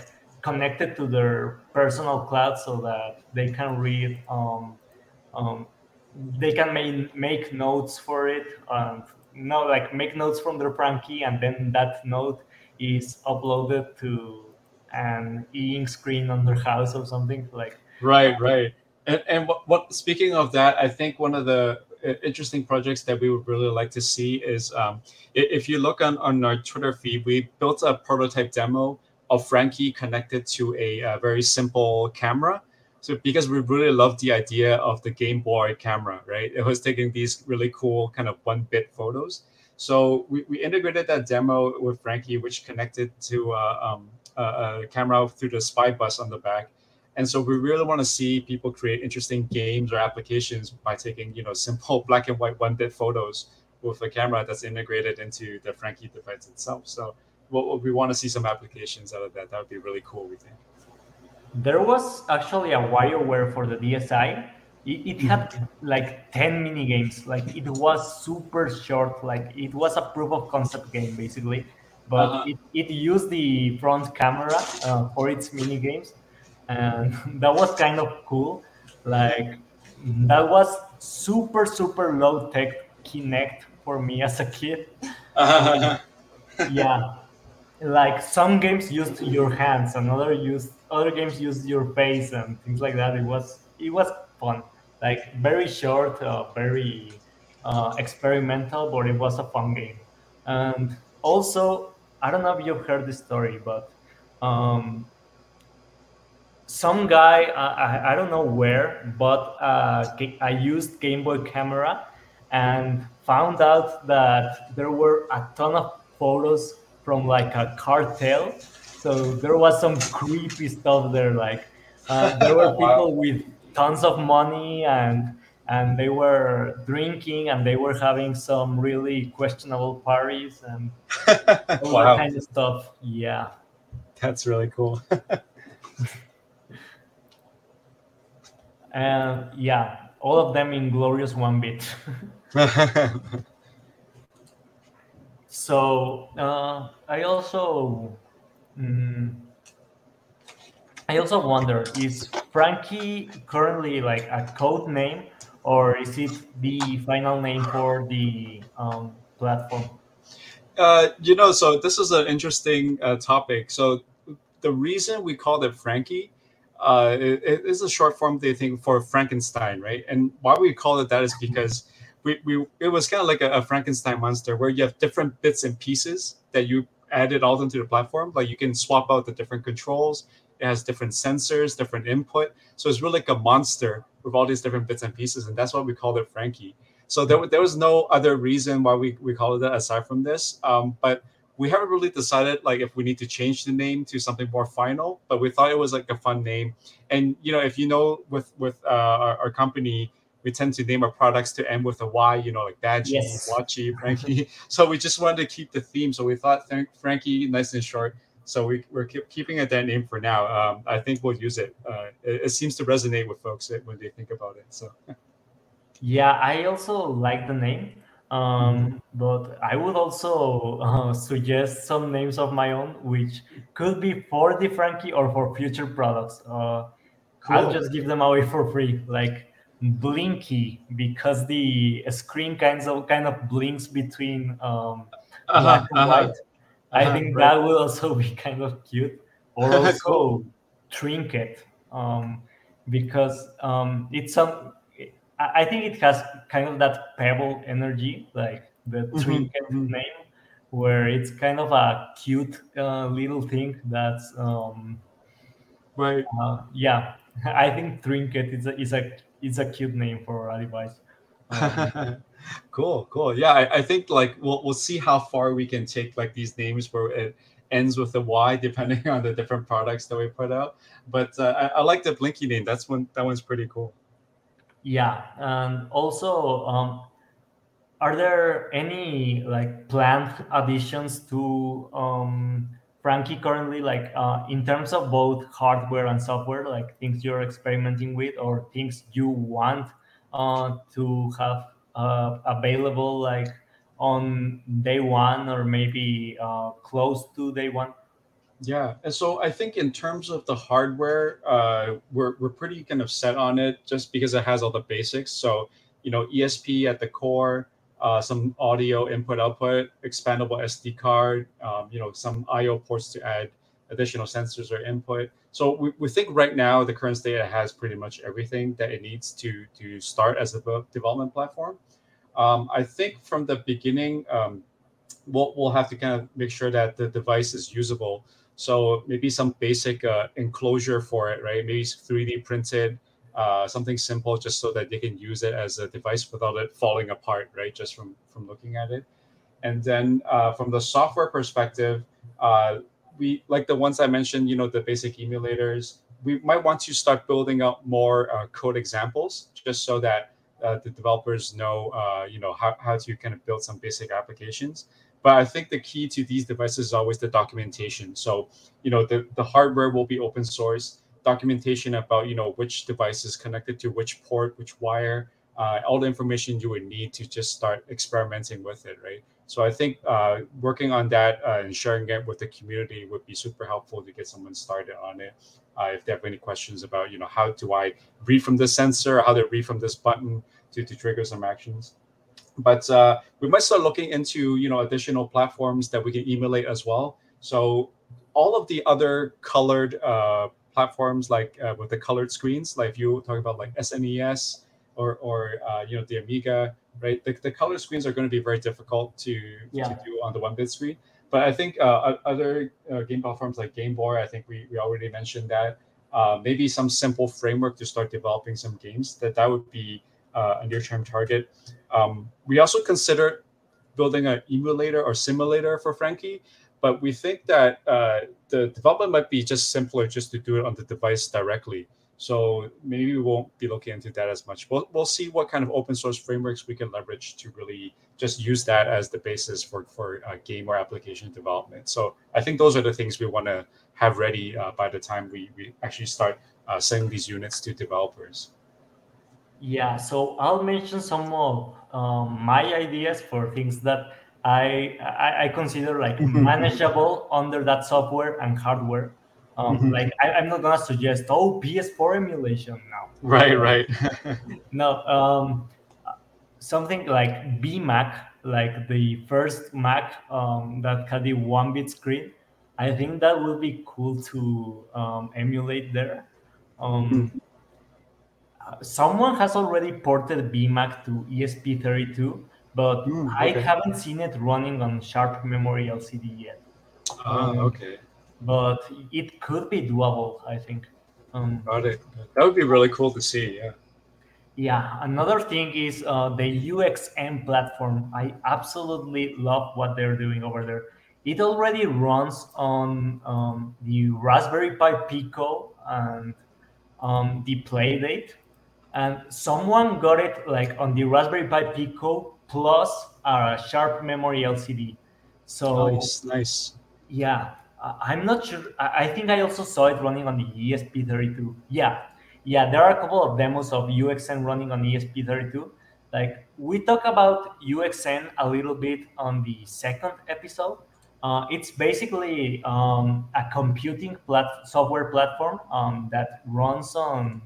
connected to their personal cloud so that they can read um, um, they can make, make notes for it and no like make notes from their Frankie and then that note is uploaded to an e-ink screen on their house or something like. Right, right. And, and what, what speaking of that, I think one of the uh, interesting projects that we would really like to see is um, if you look on, on our Twitter feed, we built a prototype demo of Frankie connected to a, a very simple camera. So because we really loved the idea of the Game Boy camera, right? It was taking these really cool kind of one bit photos. So we, we integrated that demo with Frankie, which connected to uh, um, a, a camera through the SPI bus on the back and so we really want to see people create interesting games or applications by taking, you know, simple [LAUGHS] black and white one bit photos with a camera that's integrated into the Frankie device itself. So we want to see some applications out of that. That would be really cool, we think. There was actually a WarioWare for the DSi. It, it had mm-hmm. like 10 mini games. Like it was super short. Like it was a proof of concept game, basically. But uh-huh. it, it used the front camera uh, for its mini games and [LAUGHS] that was kind of cool. Like that was super super low tech Kinect for me as a kid. [LAUGHS] yeah, like some games used your hands, and other used other games used your face and things like that. It was it was fun. Like very short, uh, very uh, experimental, but it was a fun game. And also, I don't know if you've heard this story, but um, some guy I, I don't know where but uh, i used game boy camera and found out that there were a ton of photos from like a cartel so there was some creepy stuff there like uh, there were [LAUGHS] people wow. with tons of money and and they were drinking and they were having some really questionable parties and [LAUGHS] all wow. that kind of stuff yeah that's really cool [LAUGHS] and yeah, all of them in glorious one bit. [LAUGHS] so uh, I also mm, I also wonder is Frankie currently like a code name or is it the final name for the um, platform? Uh, you know, so this is an interesting uh, topic. So the reason we called it Frankie uh, it, is a short form they think for Frankenstein, right? And why we call it that is because we, we it was kind of like a, a, Frankenstein monster where you have different bits and pieces that you added all into the platform. Like you can swap out the different controls. It has different sensors, different input. So it's really like a monster with all these different bits and pieces, and that's why we called it Frankie. So there, there was no other reason why we, we called it that aside from this. Um, but we haven't really decided like if we need to change the name to something more final but we thought it was like a fun name and you know if you know with with uh, our, our, company we tend to name our products to end with a y you know like badgy yes. watchy frankie [LAUGHS] so we just wanted to keep the theme so we thought frankie nice and short so we, we're keeping it that name for now um, i think we'll use it. Uh, it it seems to resonate with folks when they think about it so yeah i also like the name um, but I would also [LAUGHS] uh, suggest some names of my own, which could be for the Frankie or for future products. Uh, cool. I'll just give them away for free, like Blinky, because the screen kind of kind of blinks between um, uh-huh, black and uh-huh. white. I uh-huh, think that would also [LAUGHS] be kind of cute. Or [LAUGHS] also cool. Trinket, um, because um, it's some I think it has kind of that pebble energy, like the mm-hmm. trinket mm-hmm. name, where it's kind of a cute uh, little thing that's um, right. Uh, yeah, [LAUGHS] I think trinket is a is a is a cute name for a device. Um, cool, cool. Yeah, I, I think like we'll we'll see how far we can take like these names where it ends with a Y depending [LAUGHS] on the different products that we put out. But uh, I, I like the Blinky name. That's one that one's pretty cool. Yeah, and also, um, are there any like planned additions to um, Frankie currently, like uh, in terms of both hardware and software, like things you're experimenting with, or things you want uh, to have uh, available, like on day one, or maybe uh, close to day one? Yeah, and so I think in terms of the hardware, uh, we're we're pretty kind of set on it just because it has all the basics. So you know, ESP at the core, uh, some audio input output, expandable SD card, um, you know, some I/O ports to add additional sensors or input. So we, we think right now the current state has pretty much everything that it needs to to start as a development platform. Um, I think from the beginning, um, we'll, we'll have to kind of make sure that the device is usable. So maybe some basic uh, enclosure for it, right? Maybe 3D printed, uh, something simple, just so that they can use it as a device without it falling apart, right? Just from from looking at it. And then uh, from the software perspective, uh, we like the ones I mentioned, you know, the basic emulators. We might want to start building up more uh, code examples, just so that uh, the developers know, uh, you know, how, how to kind of build some basic applications. But I think the key to these devices is always the documentation. So, you know, the, the hardware will be open source, documentation about, you know, which device is connected to which port, which wire, uh, all the information you would need to just start experimenting with it, right? So I think uh, working on that uh, and sharing it with the community would be super helpful to get someone started on it. Uh, if they have any questions about, you know, how do I read from this sensor, how to read from this button to, to trigger some actions. But uh, we might start looking into, you know, additional platforms that we can emulate as well. So all of the other colored uh, platforms, like uh, with the colored screens, like if you talk about like SNES or, or you know, the Amiga, right? The, the color screens are going to be very difficult to, yeah. to do on the one bit screen. But I think uh, other uh, game platforms like Game Boy, I think we, we already mentioned that. Uh, maybe some simple framework to start developing some games that that would be uh, a near term target. Um, we also considered building an emulator or simulator for Frankie, but we think that uh, the development might be just simpler just to do it on the device directly. So maybe we won't be looking into that as much. We'll, we'll see what kind of open source frameworks we can leverage to really just use that as the basis for, for uh, game or application development. So I think those are the things we want to have ready uh, by the time we, we actually start uh, sending these units to developers. Yeah, so I'll mention some of um, my ideas for things that I, I, I consider like [LAUGHS] manageable under that software and hardware. Um, mm-hmm. Like I, am not gonna suggest oh PS4 emulation now. Right, right. [LAUGHS] no, um, something like vMac, like the first Mac um, that had the one bit screen. I think that will be cool to um, emulate there. Um, mm-hmm. Someone has already ported vMac to ESP32, but mm, okay. I haven't seen it running on Sharp Memory LCD yet. Ah, okay but it could be doable. I think. Um, Got it. That would be really cool to see. Yeah. Yeah. Another thing is uh, the UXN platform. I absolutely love what they're doing over there. It already runs on um, the Raspberry Pi Pico and um, the Playdate, and someone got it like on the Raspberry Pi Pico plus a Sharp Memory LCD. So nice, nice. Yeah, I'm not sure. I think I also saw it running on the ESP32. Yeah, yeah. There are a couple of demos of UXN running on ESP32. Like we talk about UXN a little bit on the second episode. Uh, it's basically um, a computing plat- software platform um, that runs on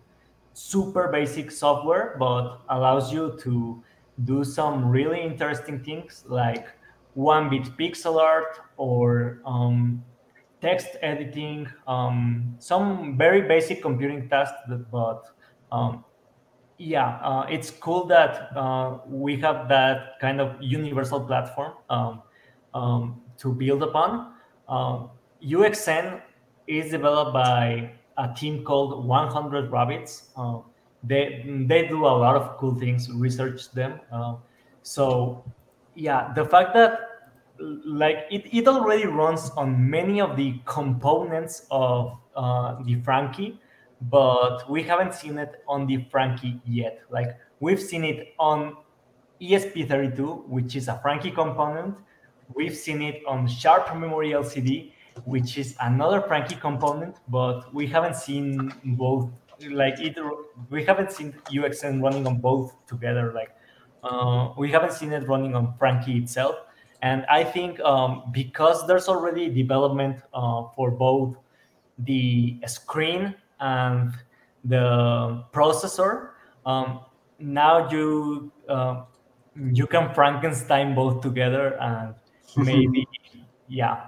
super basic software, but allows you to do some really interesting things like one bit pixel art or um, text editing, um, some very basic computing tasks, but um, yeah, uh, it's cool that uh, we have that kind of universal platform um, um to build upon. UXN um, is developed by a team called 100 Rabbits. Uh, they they do a lot of cool things, research them. So yeah, the fact that like it, it already runs on many of the components of uh, the Frankie, but we haven't seen it on the Frankie yet. Like we've seen it on ESP32, which is a Frankie component. We've seen it on Sharp Memory LCD, which is another Frankie component, but we haven't seen both. Like it, we haven't seen UXN running on both together. Like uh, we haven't seen it running on Frankie itself and I think um, because there's already development uh, for both the screen and the processor, um, now you uh, you can Frankenstein both together and [LAUGHS] maybe yeah.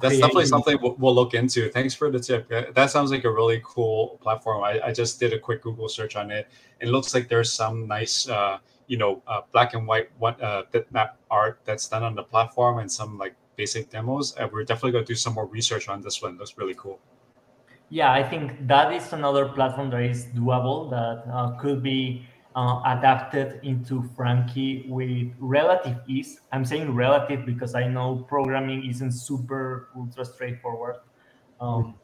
that's definitely something we'll, we'll, look into. Thanks for the tip. That sounds like a really cool platform. I, I just did a quick Google search on it. It looks like there's some nice, uh, you know, uh, black and white one uh, bitmap art that's done on the platform and some like basic demos. And we're definitely going to do some more research on this one. It looks really cool. Yeah, I think that is another platform that is doable that uh, could be uh, adapted into Frankie with relative ease. I'm saying relative because I know programming isn't super ultra straightforward. Um,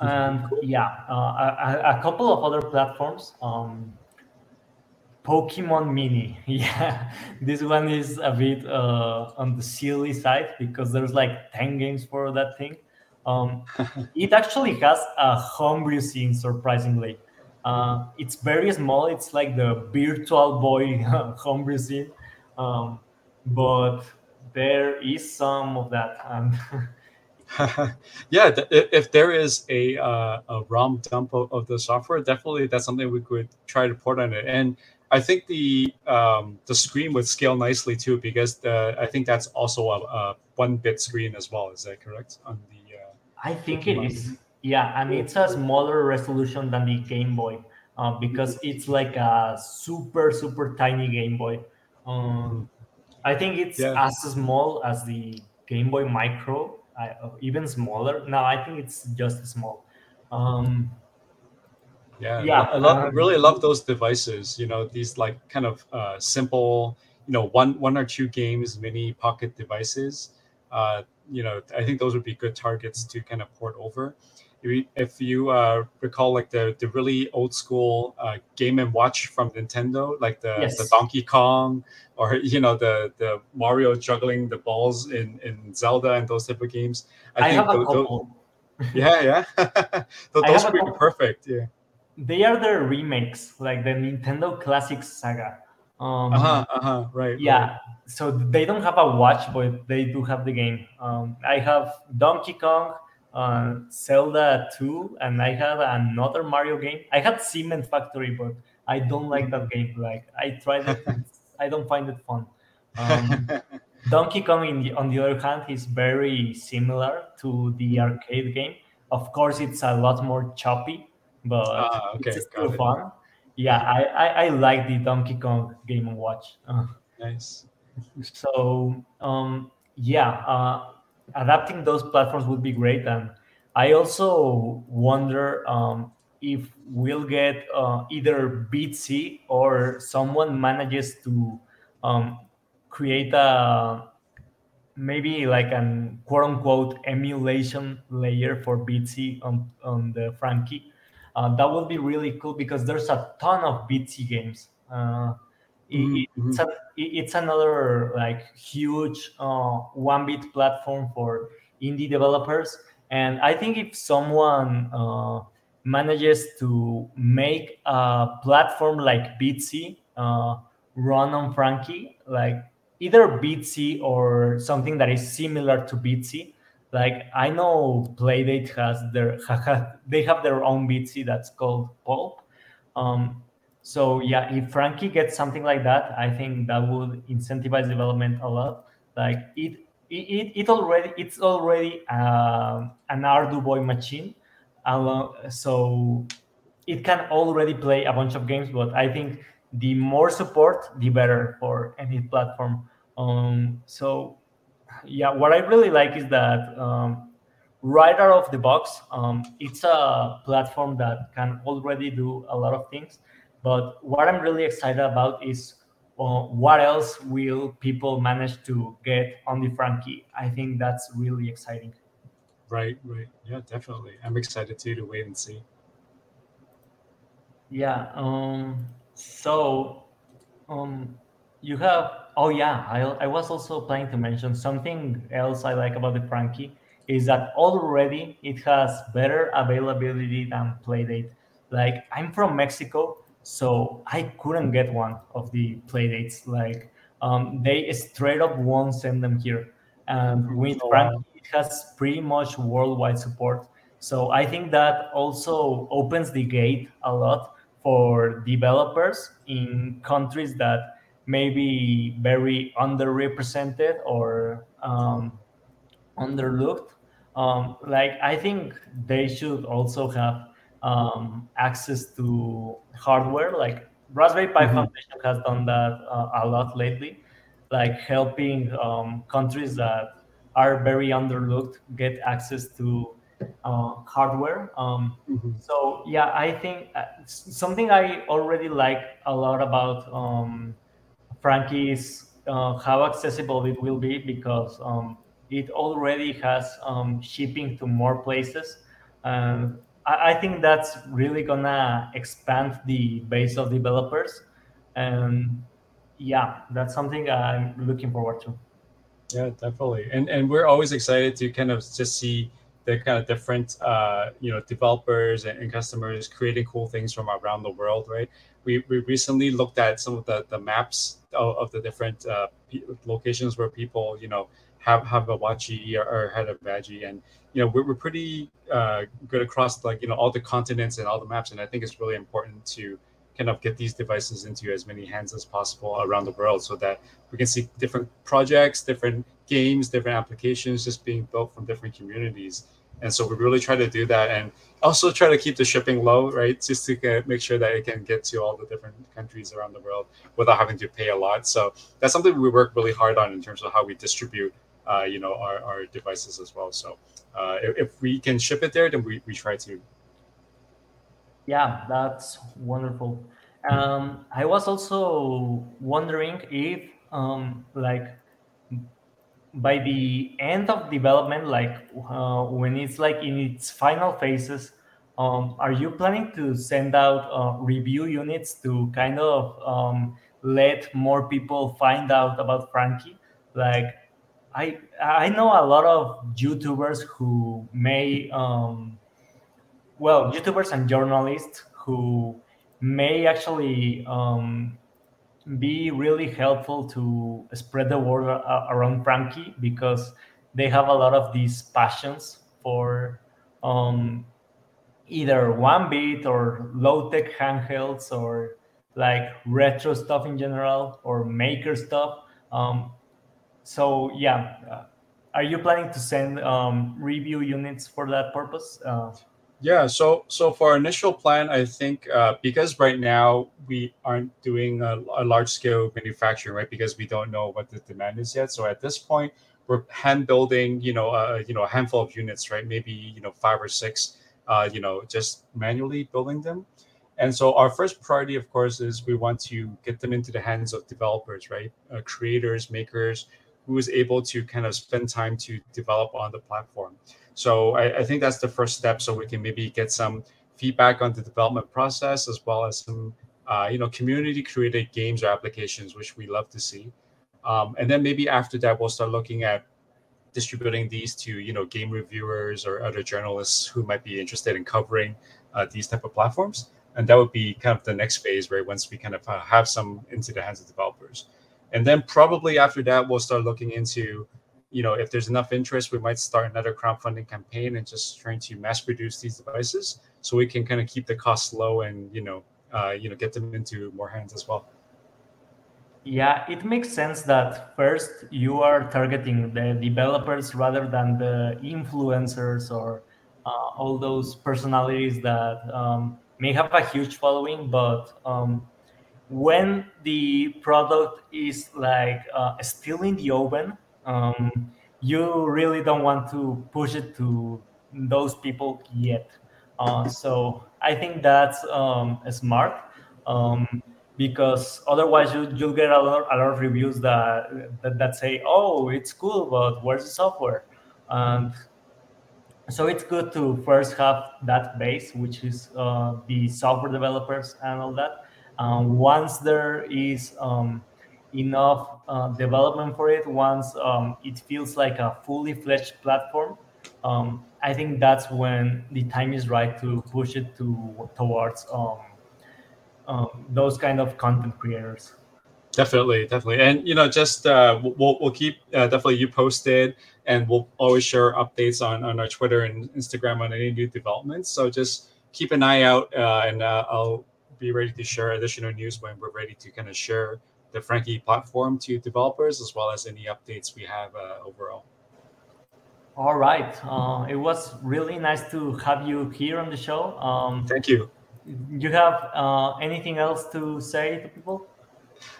and yeah, uh, a, a, couple of other platforms. Um, Pokemon Mini. [LAUGHS] Yeah, this one is a bit uh, on the silly side because there's like 10 games for that thing. Um, [LAUGHS] it actually has a homebrew scene, surprisingly. Uh, it's very small. It's like the virtual boy [LAUGHS] homebrew scene, um, but there is some of that. And yeah, if there is a uh, a ROM dump of, of, the software, definitely that's something we could try to port on it. And I think the um, the screen would scale nicely too, because the, I think that's also a, a one bit screen as well. Is that correct? On the uh, I think it is. Yeah, and it's a smaller resolution than the Game Boy uh, because it's like a super super tiny Game Boy. Um, I think it's yeah. as small as the Game Boy Micro, uh, even smaller. No, I think it's just small. Um, yeah, yeah. I love, um, really love those devices. You know, these like kind of uh, simple, you know, one one or two games, mini pocket devices. Uh, you know, I think those would be good targets to kind of port over. If you, if you uh, recall, like the the really old school uh, Game and Watch from Nintendo, like the, yes. the Donkey Kong, or [LAUGHS] you know the the Mario juggling the balls in in Zelda and those type of games. I, I think have a couple. yeah, yeah, [LAUGHS] those would be perfect. Yeah they are their remakes, like the Nintendo Classic Saga. Um, uh huh. Uh huh. Right. Yeah. Right. So they don't have a watch, but they do have the game. Um, I have Donkey Kong, uh, Zelda 2, and I have another Mario game. I had Cement Factory, but I don't like that game. Like I tried it, [LAUGHS] I don't find it fun. Um, [LAUGHS] Donkey Kong, the, on the other hand, is very similar to the arcade game. Of course, it's a lot more choppy but ah, okay, it's still fun. Yeah, I, I, I like the Donkey Kong Game and Watch. [LAUGHS] Nice. So um, yeah, uh, adapting those platforms would be great, and I also wonder um, if we'll get uh, either Bitsy or someone manages to um, create a maybe like an quote unquote emulation layer for Bitsy on, on the Frankie uh, that would be really cool because there's a ton of Bitsy games. Uh, mm-hmm. it's, a, it's another like huge uh, one bit platform for indie developers, and I think if someone uh, manages to make a platform like Bitsy uh, run on Frankie, like either Bitsy or something that is similar to Bitsy, like I know Playdate has their [LAUGHS] they have their own Bitsy that's called Pulp. Um, so yeah, if Frankie gets something like that, I think that would incentivize development a lot. Like it, it, it already it's already uh, an Arduino machine, so it can already play a bunch of games. But I think the more support, the better for any platform. Um, so yeah, what I really like is that um, right out of the box, um, it's a platform that can already do a lot of things. But what I'm really excited about is uh, what else will people manage to get on the Frankie? I think that's really exciting. Right, right. Yeah, definitely. I'm excited too to wait and see. Yeah. Um, so um, you have Oh yeah, I, I was also planning to mention something else I like about the Frankie is that already it has better availability than Playdate. Like I'm from Mexico, so I couldn't get one of the Playdates. Like um, they straight up won't send them here. And with oh, Frankie, it has pretty much worldwide support. So I think that also opens the gate a lot for developers in countries that maybe very underrepresented or um, underlooked. Um, like I think they should also have um, access to hardware. Like Raspberry Pi Mhm. Foundation has done that uh, a lot lately, like helping um, countries that are very underlooked get access to uh, hardware. Um, Mhm. so yeah, I think uh, something I already like a lot about um, Frankie is uh, how accessible it will be because um, it already has um, shipping to more places. And I, I think that's really gonna expand the base of developers. And yeah, that's something I'm looking forward to. Yeah, definitely. And and we're always excited to kind of just see the kind of different uh, you know developers and, and customers creating cool things from around the world, right? We, we recently looked at some of the, the maps of, of the different uh, locations where people you know have have a Watchy or, or had a Badgy, and you know we're, we're pretty uh, good across like you know all the continents and all the maps, and I think it's really important to kind of get these devices into as many hands as possible around the world so that we can see different projects, different games, different applications just being built from different communities. And so we really try to do that and also try to keep the shipping low, right? Just to make sure that it can get to all the different countries around the world without having to pay a lot. So that's something we work really hard on in terms of how we distribute, uh, you know, our, our devices as well. So uh, if, if we can ship it there, then we, we try to. Yeah, that's wonderful. Um, I was also wondering if, um, like, by the end of development, like uh, when it's like in its final phases, um, are you planning to send out uh, review units to kind of um, let more people find out about Frankie? Like, I I know a lot of YouTubers who may um, well YouTubers and journalists who may actually um, be really helpful to spread the word around Frankie because they have a lot of these passions for um, either one bit or low tech handhelds or like retro stuff in general or maker stuff. Um, so yeah, uh, are you planning to send um, review units for that purpose? Uh, Yeah, so so for our initial plan, I think uh, because right now we aren't doing a, a large scale manufacturing, right? Because we don't know what the demand is yet. So at this point, we're hand building, you know, uh, you know, a handful of units, right? Maybe you know five or six, uh, you know, just manually building them. And so our first priority, of course, is we want to get them into the hands of developers, right? Uh, creators, makers, who is able to kind of spend time to develop on the platform. So I, I think that's the first step. So we can maybe get some feedback on the development process as well as some, uh, you know, community created games or applications, which we love to see. Um, and then maybe after that, we'll start looking at distributing these to you know game reviewers or other journalists who might be interested in covering uh, these type of platforms and that would be kind of the next phase right once we kind of uh, have some into the hands of developers and then probably after that we'll start looking into you know if there's enough interest we might start another crowdfunding campaign and just trying to mass produce these devices so we can kind of keep the costs low and you know uh, you know get them into more hands as well. Yeah, it makes sense that first you are targeting the developers rather than the influencers or uh, all those personalities that um, may have a huge following, but um, when the product is like uh, still in the oven, um, you really don't want to push it to those people yet. Uh, so I think that's um, smart um, because otherwise you, you'll get a lot, a lot of reviews that, that that say, "Oh, it's cool, but where's the software?" And so it's good to first have that base, which is uh, the software developers and all that. Um, once there is um, enough uh, development for it, once um, it feels like a fully fledged platform, um, I think that's when the time is right to push it to towards um, um, those kind of content creators. Definitely, definitely, and you know, just uh, we'll we'll keep uh, definitely you posted, and we'll always share updates on on our Twitter and Instagram on any new developments. So just keep an eye out, uh, and uh, I'll be ready to share additional news when we're ready to kind of share the Frankie platform to developers as well as any updates we have uh, overall. All right. Uh, it was really nice to have you here on the show. Um, Thank you. You have uh, anything else to say to people?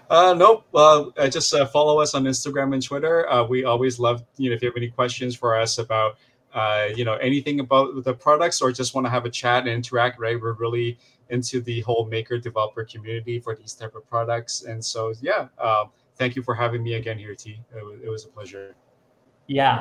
Uh, nope. Uh, just uh, follow us on Instagram and Twitter. Uh, we always love, you know, if you have any questions for us about, uh, you know, anything about the products or just want to have a chat and interact, right? We're really into the whole maker developer community for these type of products. And so, yeah, um, thank you for having me again here, T. It it was a pleasure. Yeah,